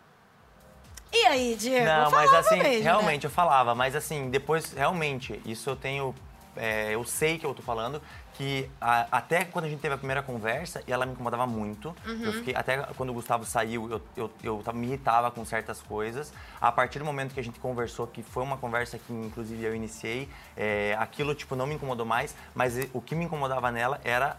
E aí, Diego?
Não, mas assim,
mesmo, né?
realmente eu falava, mas assim, depois, realmente, isso eu tenho. É, eu sei que eu tô falando, que a- até quando a gente teve a primeira conversa, e ela me incomodava muito.
Uhum.
Eu fiquei, até quando o Gustavo saiu, eu, eu, eu tava- me irritava com certas coisas. A partir do momento que a gente conversou, que foi uma conversa que inclusive eu iniciei, é, aquilo tipo não me incomodou mais, mas o que me incomodava nela era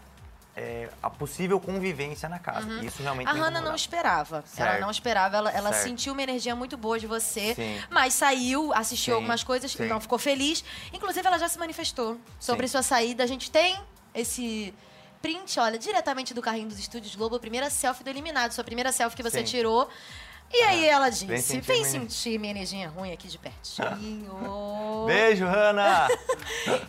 é, a possível convivência na casa. E isso realmente
Uhum. A Hannah não esperava. Ela
Certo.
não esperava, ela, ela sentiu uma energia muito boa de você,
Sim.
mas saiu, assistiu
Sim,
algumas coisas,
sim.
não ficou feliz. Inclusive, ela já se manifestou sobre sua saída. A gente tem esse print, olha, diretamente do carrinho dos estúdios Globo, a primeira selfie do eliminado, sua primeira selfie que você tirou. E aí ela
vem
disse:
sentir
vem sentir minha energia ruim aqui de pertinho. <laughs>
Beijo, Hanna! <laughs>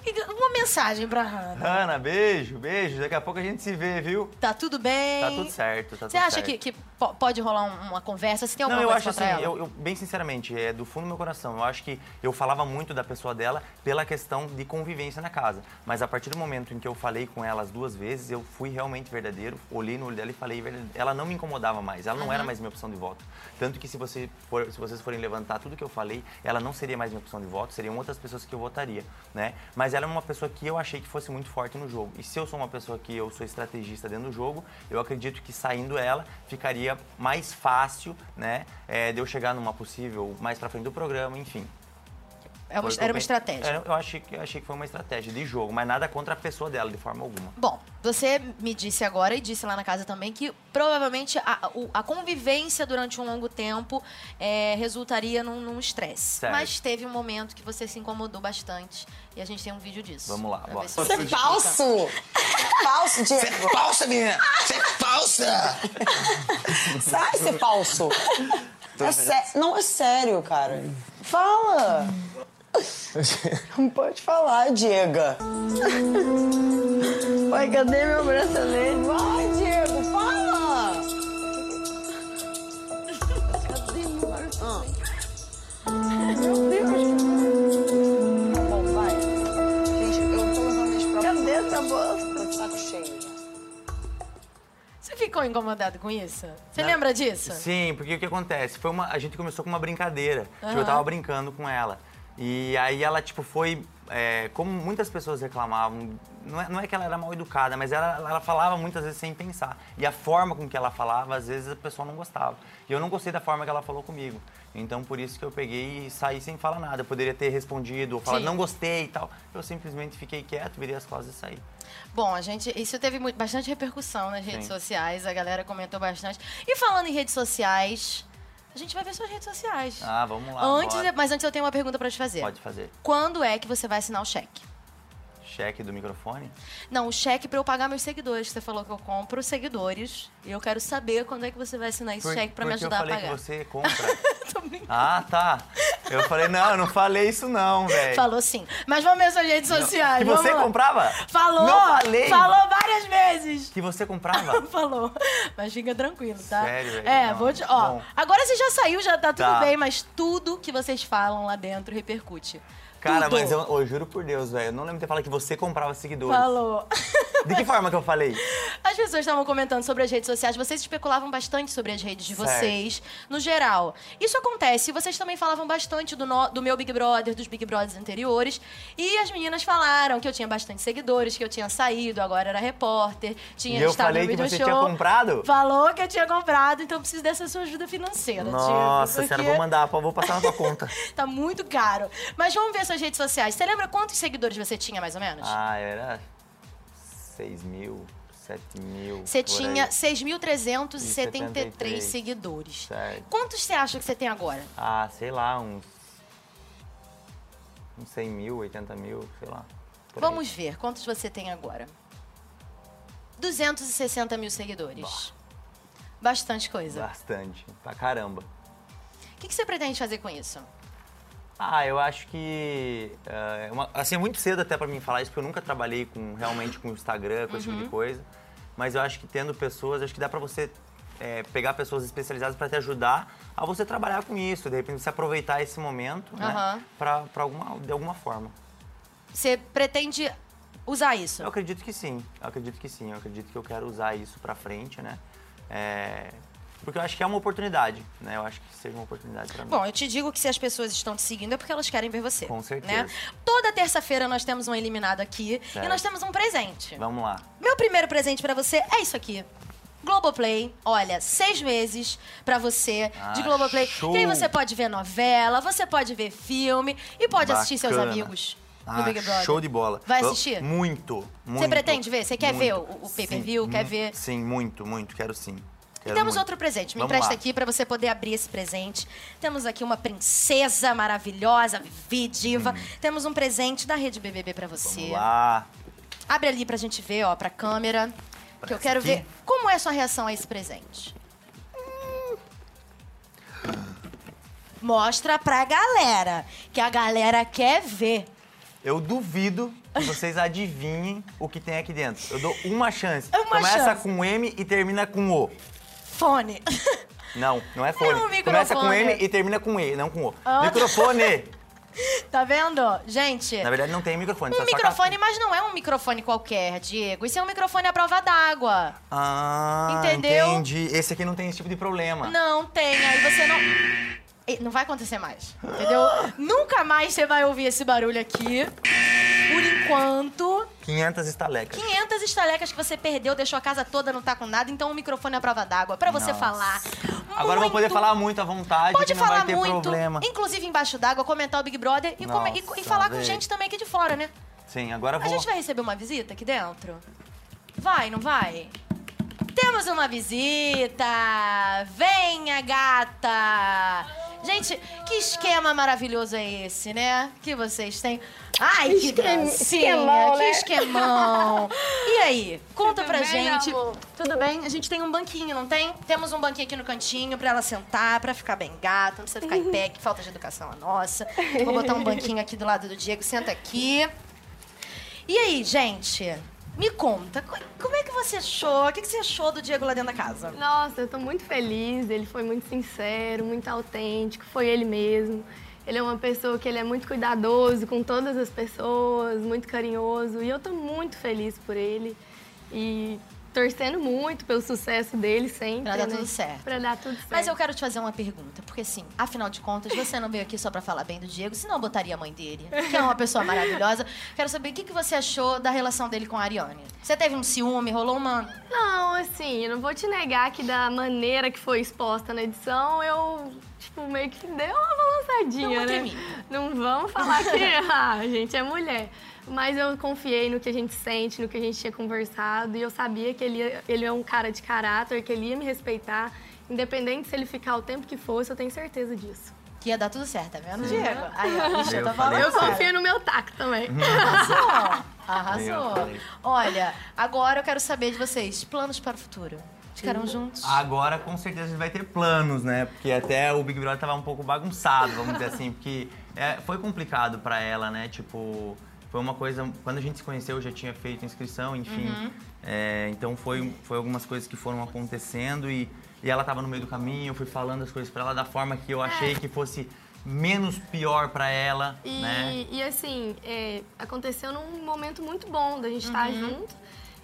E Uma mensagem pra Hannah.
Hanna, beijo, beijo. Daqui a pouco a gente se vê, viu?
Tá tudo bem?
Tá tudo certo, tá
Você
tudo
acha
certo.
que, que po- pode rolar um- uma conversa? Você tem alguma
Não, eu acho assim,
ela?
eu, eu- bem sinceramente, é do fundo do meu coração. Eu acho que eu falava muito da pessoa dela pela questão de convivência na casa. Mas a partir do momento em que eu falei com ela as duas vezes, eu fui realmente verdadeiro, olhei no olho dela e falei Ela não me incomodava mais, ela não
Uhum.
era mais minha opção de voto. Tanto que se, você for- se vocês forem levantar tudo que eu falei, ela não seria mais minha opção de voto, seriam outras pessoas que eu votaria, né? Mas ela é uma pessoa que eu achei que fosse muito forte no jogo. E se eu sou uma pessoa que eu sou estrategista dentro do jogo, eu acredito que saindo ela ficaria mais fácil, né, é, de eu chegar numa possível mais pra frente do programa, enfim.
É uma- era
eu
uma estratégia.
Era- eu achei que eu achei que foi uma estratégia de jogo, mas nada contra a pessoa dela de forma alguma.
Bom, você me disse agora e disse lá na casa também que provavelmente a, a convivência durante um longo tempo é, resultaria num estresse. Mas teve um momento que você se incomodou bastante e a gente tem um vídeo disso.
Vamos lá, bora.
se
Você é falso! Falso, Diego!
Falsa, menina! Você é falsa!
Sai ser falso! É sé- Não, é sério, cara. Fala! Não pode falar, Diego. Vai, cadê meu bracelete? Vai, Diego, fala! Cadê meu bracelete? Meu Deus! Tá bom, vai. Gente, eu tô levando isso pra Cadê essa bolsa? Tô de saco cheio.
Você ficou incomodado com isso? Você
Não.
lembra disso?
Sim, porque o que acontece? Foi uma, a gente começou com uma brincadeira. Tipo,
Aham.
eu tava brincando com ela. E aí ela, tipo, foi. é, como muitas pessoas reclamavam, não é, não é que ela era mal educada, mas ela, ela falava muitas vezes sem pensar. E a forma com que ela falava, às vezes a pessoa não gostava. E eu não gostei da forma que ela falou comigo. Então por isso que eu peguei e saí sem falar nada. Eu poderia ter respondido ou falado, não gostei e tal. Eu simplesmente fiquei quieto, virei as costas e saí.
Bom, a gente, isso teve muito- bastante repercussão nas redes
Sim.
sociais, a galera comentou bastante. E falando em redes sociais, a gente vai ver suas redes sociais.
Ah, vamos lá.
antes,
bora.
mas antes eu tenho uma pergunta pra te fazer.
Pode fazer.
Quando é que você vai assinar o cheque?
Cheque do microfone?
Não, o cheque pra eu pagar meus seguidores. Você falou que eu compro seguidores. E eu quero saber quando é que você vai assinar esse
Por-
cheque pra me ajudar
eu
a
falei
pagar.
que você <laughs> compra. ah, tá. Eu falei, não, eu não falei isso não, velho.
Falou sim. Mas vamos ver suas redes sociais.
Que você
lá.
comprava?
Falou!
Não falei.
Falou várias vezes!
Que você comprava? <laughs>
Falou. Mas fica tranquilo, tá?
Sério, velho?
É,
Não.
vou te. Ó,
Bom.
agora você já saiu, já tá tudo
Tá.
bem, mas tudo que vocês falam lá dentro repercute.
Cara, mas eu, eu juro por Deus, velho. Eu não lembro de ter falado que você comprava seguidores.
Falou.
De que forma que eu falei?
As pessoas estavam comentando sobre as redes sociais, vocês especulavam bastante sobre as redes de
Certo.
vocês, no geral. Isso acontece, vocês também falavam bastante do, no- do meu Big Brother, dos Big Brothers anteriores, e as meninas falaram que eu tinha bastante seguidores, que eu tinha saído, agora era repórter, tinha
E eu
estado
falei
no
que você
show.
tinha comprado?
Falou que eu tinha comprado, então eu preciso dessa sua ajuda financeira,
Nossa,
Diego,
senhora,
porque
vou mandar, vou passar na tua conta. <laughs>
Tá muito caro. Mas vamos ver suas redes sociais. Você lembra quantos seguidores você tinha, mais ou menos?
Ah, era 6 mil, 7 mil.
Você tinha
aí.
6.373
73.
seguidores.
Certo.
Quantos você acha que você tem agora?
Ah, sei lá, uns. Uns 100 mil, 80 mil, sei lá. por aí.
Vamos ver, quantos você tem agora? 260 mil seguidores. Bastante coisa.
Bastante, pra caramba.
O que, que você pretende fazer com isso?
Ah, eu acho que. eh, é uma- assim, é muito cedo até pra mim falar isso, porque eu nunca trabalhei com, realmente com Instagram, com esse tipo de coisa. Mas eu acho que tendo pessoas, acho que dá pra você eh, pegar pessoas especializadas pra te ajudar a você trabalhar com isso. De repente, você aproveitar esse momento,
Aham.
né? Pra, pra alguma, de alguma forma.
Você pretende usar isso?
Eu acredito que sim. Eu acredito que sim. Eu acredito que eu quero usar isso pra frente, né? É, porque eu acho que é uma oportunidade, né? Eu acho que seja uma oportunidade pra mim.
Bom, eu te digo que se as pessoas estão te seguindo é porque elas querem ver você.
Com certeza.
Né? Toda terça-feira nós temos um eliminado aqui e
Certo.
nós temos um presente.
Vamos lá.
Meu primeiro presente pra você é isso aqui. Globoplay, olha, seis meses pra você
Ah,
de Globoplay.
show.
E aí você pode ver novela, você pode ver filme e pode assistir seus
Bacana.
amigos.
Ah,
Big Brother?
show de bola.
Vai assistir?
Muito, muito.
Você pretende ver? Você quer
muito.
ver o, o pay-per-view? Quer ver?
Sim, muito, muito. Quero sim.
E
Quero
temos
muito.
outro presente. Me
Vamos
empresta
lá.
aqui para você poder abrir esse presente. Temos aqui uma princesa maravilhosa, Vivi Diva. Temos um presente da Rede BBB para você.
Hum. Vamos lá.
Abre ali pra gente ver, ó, pra câmera. Que eu quero
aqui?
ver como é a sua reação a esse presente. Mostra pra galera, que a galera quer ver.
Eu duvido que vocês adivinhem o que tem aqui dentro. Eu dou uma chance.
Uma
Começa
chance.
com M e termina com O.
Fone.
Não, não é fone.
É um microfone.
Começa com M e termina com E, não com O.
Ah.
Microfone! <laughs>
Tá vendo? Gente,
Na verdade, não tem microfone.
um
tá
microfone, mas não é um microfone qualquer, Diego. Isso é um microfone à prova d'água.
Ah,
Entendeu?
entendi. Esse aqui não tem esse tipo de problema.
Não tem, aí você não. Não vai acontecer mais, entendeu? <gasps> Nunca mais você vai ouvir esse barulho aqui. Por enquanto,
500 estalecas.
500 estalecas que você perdeu, deixou a casa toda, não tá com nada, então o microfone é a prova d'água. Pra você
Nossa.
falar.
Agora eu vou poder
muito-
falar muito à vontade,
Pode falar muito,
problema.
inclusive embaixo d'água, comentar o Big Brother e, come- e- e
Nossa,
falar com gente também aqui de fora, né?
Sim, agora eu
A
vou...
gente vai receber uma visita aqui dentro? Vai, não vai? Temos uma visita! Venha, gata! Gente, que esquema maravilhoso é esse, né? Que vocês têm. Ai, que
Esquema-
gracinha!
esquemão,
que
né?
esquemão! E aí, <laughs> conta pra
bem,
gente.
amor?
Tudo bem? A gente tem um banquinho, não tem? Temos um banquinho aqui no cantinho pra ela sentar, pra ficar bem gata, não precisa ficar em pé, que falta de educação a nossa. Vou botar um banquinho aqui do lado do Diego, senta aqui. E aí, gente? Me conta, co- como é que você achou? O que que você achou do Diego lá dentro da casa?
Nossa, eu tô muito feliz. Ele foi muito sincero, muito autêntico, foi ele mesmo. Ele é uma pessoa que ele é muito cuidadoso com todas as pessoas, muito carinhoso. E eu tô muito feliz por ele. E torcendo muito pelo sucesso dele sempre.
Pra dar
né?
tudo certo.
Pra dar tudo certo.
Mas eu quero te fazer uma pergunta, porque assim, afinal de contas, você não veio aqui só pra falar bem do Diego, senão eu botaria a mãe dele, que é uma pessoa maravilhosa. Quero saber o que, que você achou da relação dele com a Ariane. Você teve um ciúme, rolou uma.
Não, assim, eu não vou te negar que da maneira que foi exposta na edição, eu, tipo, meio que deu uma balançadinha,
uma
né? Não vamos falar que <laughs> ah, a gente é mulher. Mas eu confiei no que a gente sente, no que a gente tinha conversado, e eu sabia que ele, ele é um cara de caráter, que ele ia me respeitar, independente se ele ficar o tempo que fosse, eu tenho certeza disso.
Que ia dar tudo certo, tá vendo, Diego? Aí, ó, ixi, eu
Eu
tô falando.
Eu confio no meu taco também.
Arrasou!
Eu
Arrasou.
falei.
Olha, agora eu quero saber de vocês, planos para o futuro. Ficaram juntos?
Agora, com certeza, a gente vai ter planos, né? Porque até o Big Brother tava um pouco bagunçado, vamos dizer assim. Porque é, foi complicado pra ela, né? Tipo, foi uma coisa... Quando a gente se conheceu, eu já tinha feito inscrição, enfim.
Uhum.
É, então, foi, foi algumas coisas que foram acontecendo e, e ela tava no meio do caminho. Eu fui falando as coisas pra ela da forma que eu achei que fosse menos pior pra ela,
E,
né?
e assim, é, aconteceu num momento muito bom da gente estar junto.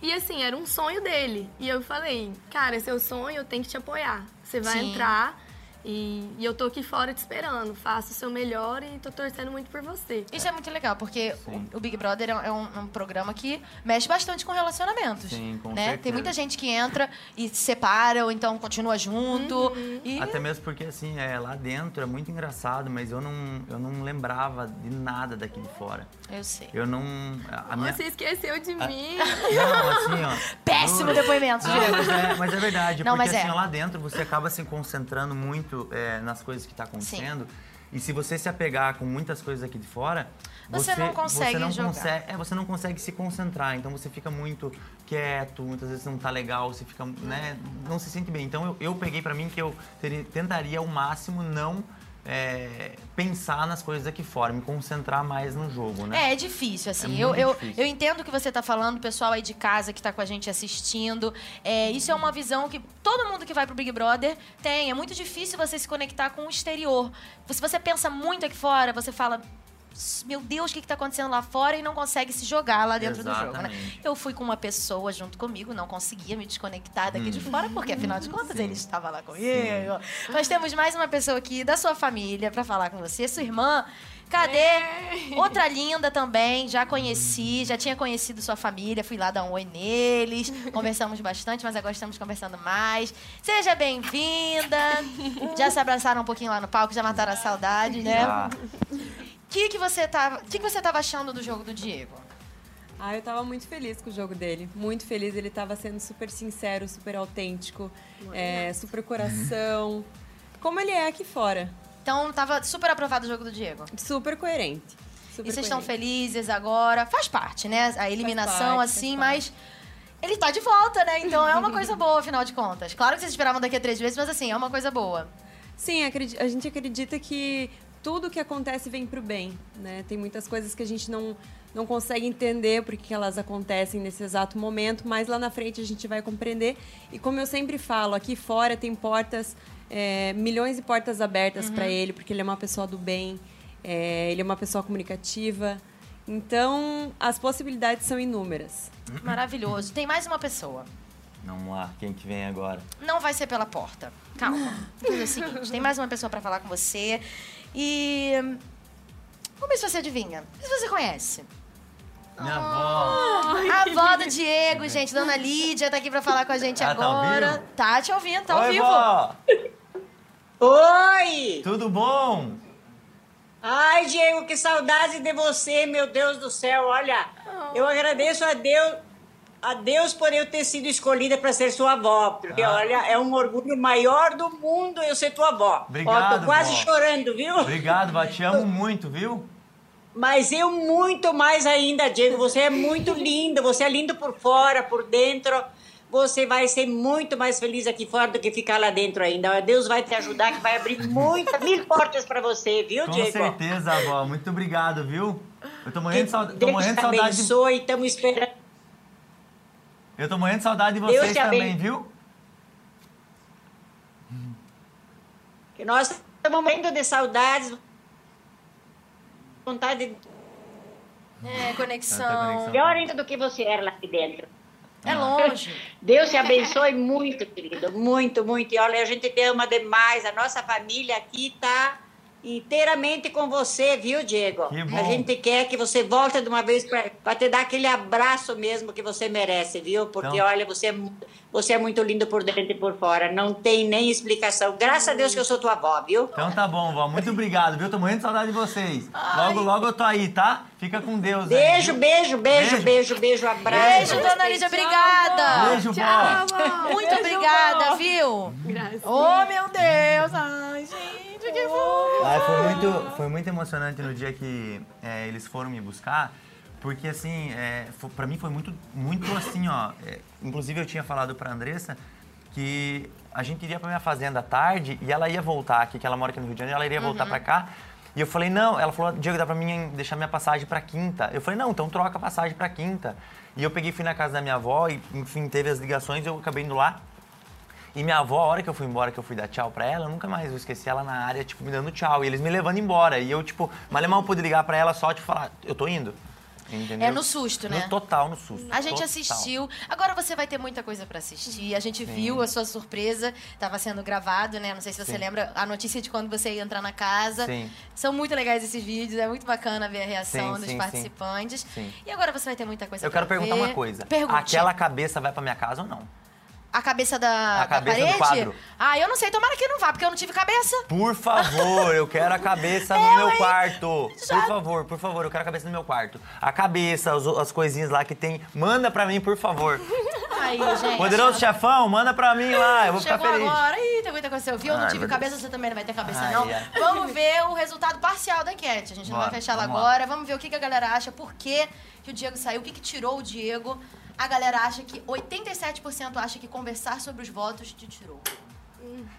E assim, era um sonho dele. E eu falei, cara, é seu sonho, eu tenho que te apoiar. Você vai
Sim.
entrar e, e eu tô aqui fora te esperando. Faça o seu melhor e tô torcendo muito por você.
Isso é muito legal, porque
Sim.
o o Big Brother é um, é um- um programa que mexe bastante com relacionamentos.
Sim, com
né?
certeza.
Tem muita gente que entra e se separa, ou então continua junto. E
Até mesmo porque, assim, é, lá dentro é muito engraçado, mas eu não, eu não lembrava de nada daqui de fora.
eu sei.
Eu não... A minha...
Você esqueceu de mim.
Não, assim, ó...
Péssimo depoimento,
Não,
Diego.
mas é, mas é verdade,
Não,
porque
mas
assim,
é.
lá dentro você acaba se concentrando muito é, nas coisas que tá acontecendo. E se você se apegar com muitas coisas aqui de fora,
Você não consegue
você não
jogar.
consegue, é, você não consegue se concentrar. Então você fica muito quieto, muitas vezes não tá legal, você fica, né, não se sente bem. Então eu, eu peguei pra mim que eu teria- tentaria ao máximo não é, pensar nas coisas aqui fora, me concentrar mais no jogo, né?
É, é difícil, assim.
É
eu, eu,
difícil.
eu entendo o que você tá falando, o pessoal aí de casa que tá com a gente assistindo. É, isso é uma visão que todo mundo que vai pro Big Brother tem. É muito difícil você se conectar com o exterior. Se você pensa muito aqui fora, você fala. Meu Deus, o que está acontecendo lá fora e não consegue se jogar lá dentro do jogo, né?
Exatamente.
Eu fui com uma pessoa junto comigo, não conseguia me desconectar daqui
Hum.
de fora, porque afinal de contas ele estava lá comigo. Nós temos mais uma pessoa aqui da sua família para falar com você, sua irmã. Cadê? Outra linda também, já conheci, já tinha conhecido sua família, fui lá dar um oi neles, conversamos bastante, mas agora estamos conversando mais. Seja bem-vinda! <laughs> Já se abraçaram um pouquinho lá no palco, já mataram a saudade, né?
Ah,
que, que você tava, que, que você tava achando do jogo do Diego?
Ah, eu tava muito feliz com o jogo dele. Muito feliz. Ele tava sendo super sincero, super autêntico, é, super coração. Como ele é aqui fora.
Então tava super aprovado o jogo do Diego.
Super coerente. Super
e vocês estão felizes agora? Faz parte, né? A eliminação,
parte,
assim, mas. Ele tá de volta, né? Então é uma coisa <laughs> boa, afinal de contas. Claro que vocês esperavam daqui a três vezes, mas assim, é uma coisa boa.
Sim, a gente acredita que tudo que acontece vem pro bem, né? Tem muitas coisas que a gente não, não consegue entender porque elas acontecem nesse exato momento, mas lá na frente a gente vai compreender. E como eu sempre falo, aqui fora tem portas, é, milhões de portas abertas
Uhum.
para ele, porque ele é uma pessoa do bem, é, ele é uma pessoa comunicativa. Então, as possibilidades são inúmeras.
Maravilhoso. Tem mais uma pessoa.
Vamos lá, quem que vem agora?
Não vai ser pela porta. Calma. <laughs> Vamos fazer o seguinte: tem mais uma pessoa pra falar com você. E. Vamos ver se você adivinha. Se você conhece.
Minha avó.
A avó do Diego, gente, Dona Lídia, tá aqui pra falar com a gente
Ela tá ao
agora.
vivo?
Tá te ouvindo, tá ao
Oi,
vivo.
vó!
Oi!
Tudo bom?
Ai, Diego, que saudade de você, meu Deus do céu. Olha, eu agradeço a Deus, a Deus por eu ter sido escolhida para ser sua avó, porque
Ah.
olha, é um orgulho maior do mundo eu ser tua avó. Ó,
Obrigado,
tô quase
vó.
chorando, viu?
Obrigado, vó. Te amo muito, viu?
Mas eu muito mais ainda, Diego. Você é muito lindo. Você é lindo por fora, por dentro. Você vai ser muito mais feliz aqui fora do que ficar lá dentro ainda. Deus vai te ajudar, que vai abrir muitas, mil portas para você, viu,
Com
Diego?
certeza, avó. Muito obrigado, viu? Eu tô morrendo de saudade. Tô
Deus
morrendo
te
de saudade. de-
abençoe, estamos esperando.
Eu tô morrendo de saudade de vocês também, viu?
Que nós estamos morrendo de saudades. Vontade de...
É, conexão.
Pior ainda do que você era lá de dentro.
É longe.
Deus te abençoe muito, querido. Muito, muito. E olha, a gente te ama demais. A nossa família aqui tá inteiramente com você, viu, Diego?
Que bom.
A gente quer que você volte de uma vez para te dar aquele abraço mesmo que você merece, viu? Porque,
Então-
olha, você é, você é muito lindo por dentro e por fora. Não tem nem explicação. Graças a Deus que eu sou tua avó, viu?
Então tá bom, vó. Muito obrigado, viu? Tô morrendo de saudade de vocês. Logo, logo eu tô aí, tá? Fica com Deus aí,
Beijo,
viu?
beijo, beijo,
Beijo.
beijo, beijo, abraço.
Beijo, Dona Lídia, obrigada.
Beijo, vó.
Muito obrigada, viu? Oh, meu Deus. Ai, gente,
Ai, foi, muito, foi muito emocionante no dia que é, eles foram me buscar, porque assim, é, fo- pra mim foi muito, muito assim, ó. é, inclusive eu tinha falado pra Andressa que a gente iria pra minha fazenda à tarde e ela ia voltar aqui, que ela mora aqui no Rio de Janeiro, ela iria voltar
Uhum.
pra cá. E eu falei, não, ela falou, Diego, dá pra mim deixar minha passagem pra quinta. Eu falei, não, então troca a passagem pra quinta. E eu peguei, fui na casa da minha avó e, enfim, teve as ligações, eu acabei indo lá. E minha avó, a hora que eu fui embora, que eu fui dar tchau pra ela, eu nunca mais eu esqueci ela na área, tipo, me dando tchau. E eles me levando embora. E eu, tipo, mal mal pude ligar pra ela só, tipo, falar, eu tô indo. Entendeu?
É no susto, né?
No total, no susto.
A gente
total.
assistiu. Agora você vai ter muita coisa pra assistir. A gente
Sim.
viu a sua surpresa. Tava sendo gravado, né? Não sei se você
Sim.
lembra a notícia de quando você ia entrar na casa.
Sim.
São muito legais esses vídeos. É muito bacana ver a reação
Sim,
dos participantes.
Sim.
E agora você vai ter muita coisa
Eu
pra
quero perguntar
ver.
uma coisa.
Pergunte.
Aquela cabeça vai pra minha casa ou não?
A cabeça da,
A cabeça
da
do
parede?
quadro.
Ah, eu não sei. Tomara que não vá, porque eu não tive cabeça.
Por favor, eu quero a cabeça <laughs> no meu quarto. Por favor, por favor, eu quero a cabeça no meu quarto. A cabeça, as, as coisinhas lá que tem, manda pra mim, por favor.
Aí, gente.
Poderoso chefão, manda pra mim lá, eu vou ficar
Chegou
feliz.
agora. Ih, tem muita coisa. Você ouviu? Eu não
Ai,
tive cabeça, você também não vai ter cabeça,
Ai,
não.
ai.
Vamos ver o resultado parcial da enquete. A gente não
Bora,
vai fechar ela
vamos lá.
agora. Vamos ver o que que a galera acha, por que, que o Diego saiu, o que, que tirou o Diego. A galera acha que 87% acha que conversar sobre os votos te tirou.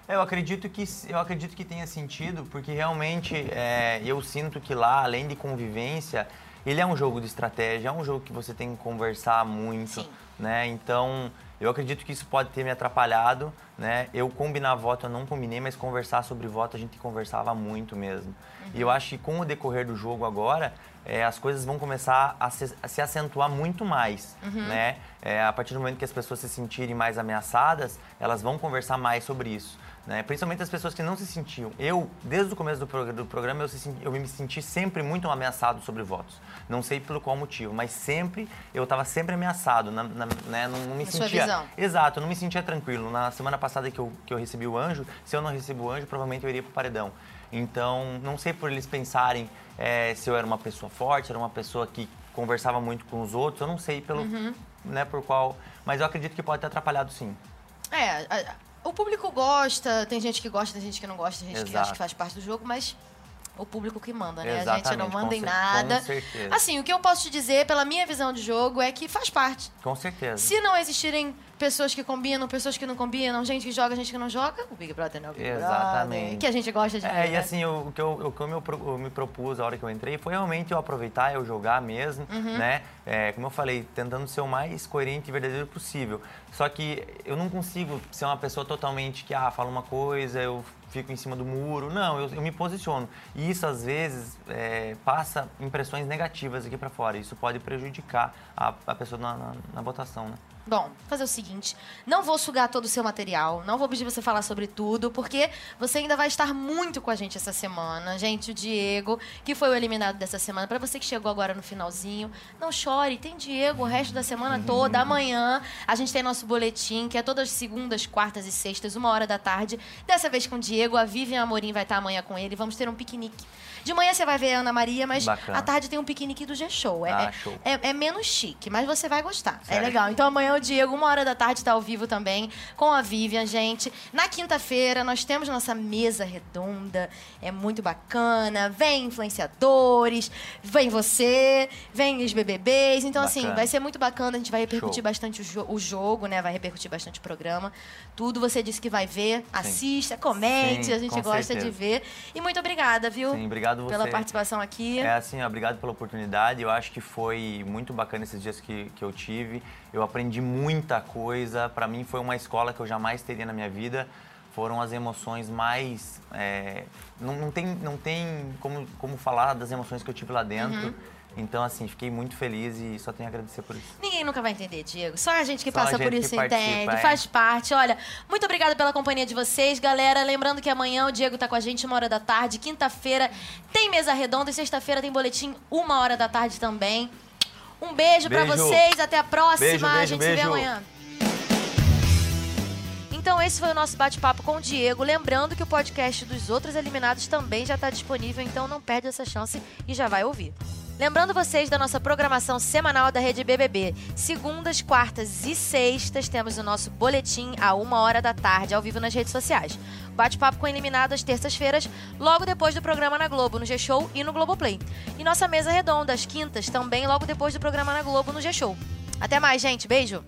Eu acredito que eu acredito que tenha sentido, porque realmente é, eu sinto que lá, além de convivência, ele é um jogo de estratégia, é um jogo que você tem que conversar muito, né? Então eu acredito que isso pode ter me atrapalhado, né? Eu combinar voto eu não combinei, mas conversar sobre voto a gente conversava muito mesmo. E eu acho que com o decorrer do jogo agora é, as coisas vão começar a se, a se acentuar muito mais,
Uhum.
né? É, a partir do momento que as pessoas se sentirem mais ameaçadas, elas vão conversar mais sobre isso. Né? Principalmente as pessoas que não se sentiam. Eu, desde o começo do, prog- do programa, eu, se eu me senti sempre muito ameaçado sobre votos. Não sei pelo qual motivo, mas sempre, eu estava sempre ameaçado. Na, na- né? não, não me
Na sua
sentia.
visão.
Exato, eu não me sentia tranquilo. Na semana passada, que eu, que eu recebi o anjo, se eu não recebi o anjo, provavelmente eu iria pro paredão. Então, não sei por eles pensarem é, se eu era uma pessoa forte, era uma pessoa que conversava muito com os outros, eu não sei pelo,
Uhum.
né, por qual, mas eu acredito que pode ter atrapalhado sim.
É, o público gosta, tem gente que gosta, tem gente que não gosta, tem gente que
Exato.
acha que faz parte do jogo, mas o público que manda, né? a gente
Exatamente,
não manda em nada.
com certeza.
Assim, o que eu posso te dizer, pela minha visão de jogo, é que faz parte.
Com certeza.
Se não existirem pessoas que combinam, pessoas que não combinam, gente que joga, gente que não joga, o Big Brother não é o Big
Exatamente.
Brother. Que a gente gosta de ver,
É, e
né?
assim, o, o que, eu, o que eu, me, eu me propus a hora que eu entrei foi realmente eu aproveitar, eu jogar mesmo,
Uhum.
né? É, como eu falei, tentando ser o mais coerente e verdadeiro possível. Só que eu não consigo ser uma pessoa totalmente que, ah, fala uma coisa, eu fico em cima do muro. Não, eu, eu me posiciono. E isso, às vezes, é, passa impressões negativas aqui pra fora. Isso pode prejudicar a, a pessoa na, na, na votação, né?
Bom, fazer o seguinte: não vou sugar todo o seu material, não vou pedir você falar sobre tudo, porque você ainda vai estar muito com a gente essa semana. Gente, o Diego, que foi o eliminado dessa semana, Pra você que chegou agora no finalzinho, não chore, tem Diego o resto da semana toda. Amanhã a gente tem nosso boletim, que é todas as segundas, quartas e sextas, uma hora da tarde. Dessa vez com o Diego, a Vivian Amorim vai estar amanhã com ele. Vamos ter um piquenique. De manhã você vai ver a Ana Maria, mas
Bacana.
à tarde tem um piquenique do G-Show. É,
Ah,
é- é- é menos chique, mas você vai gostar. É legal. Então amanhã o Diego, uma hora da tarde, está ao vivo também com a Vivian, gente. Na quinta-feira nós temos nossa mesa redonda. É muito bacana. Vem influenciadores, vem você, vem os BBBs. Então, assim,
Bacana.
vai ser muito bacana. A gente vai repercutir
Show.
bastante o, jo- o jogo, né? Vai repercutir bastante o programa. Tudo você disse que vai ver. Assista, comente.
Sim,
a gente gosta de
certeza.
ver. E muito obrigada, viu?
Sim, obrigado você.
Pela participação aqui.
É assim, obrigado pela oportunidade. Eu acho que foi muito bacana esses dias que, que eu tive. Eu aprendi muita coisa. Para mim foi uma escola que eu jamais teria na minha vida. Foram as emoções mais. é, não, não tem, não tem como, como falar das emoções que eu tive lá dentro.
Uhum.
Então, assim, fiquei muito feliz e só tenho a agradecer por isso.
Ninguém nunca vai entender, Diego. Só a gente que
Só
passa por
gente
isso
que participa,
entende,
é.
faz parte. Olha, muito obrigada pela companhia de vocês, galera. Lembrando que amanhã o Diego tá com a gente uma hora da tarde, quinta-feira tem mesa redonda e sexta-feira tem boletim uma hora da tarde também. Um beijo, pra
Beijo.
vocês, até a próxima.
Beijo,
a
beijo,
gente se vê amanhã. Então esse foi o nosso bate-papo com o Diego. Lembrando que o podcast dos outros eliminados também já está disponível, então não perde essa chance e já vai ouvir. Lembrando vocês da nossa programação semanal da Rede BBB. Segundas, quartas e sextas temos o nosso boletim a uma hora da tarde, ao vivo nas redes sociais. Bate-papo com eliminados terças-feiras, logo depois do programa na Globo, no G-Show e no Globoplay. E nossa mesa redonda, às quintas, também logo depois do programa na Globo, no G-Show. Até mais, gente. Beijo!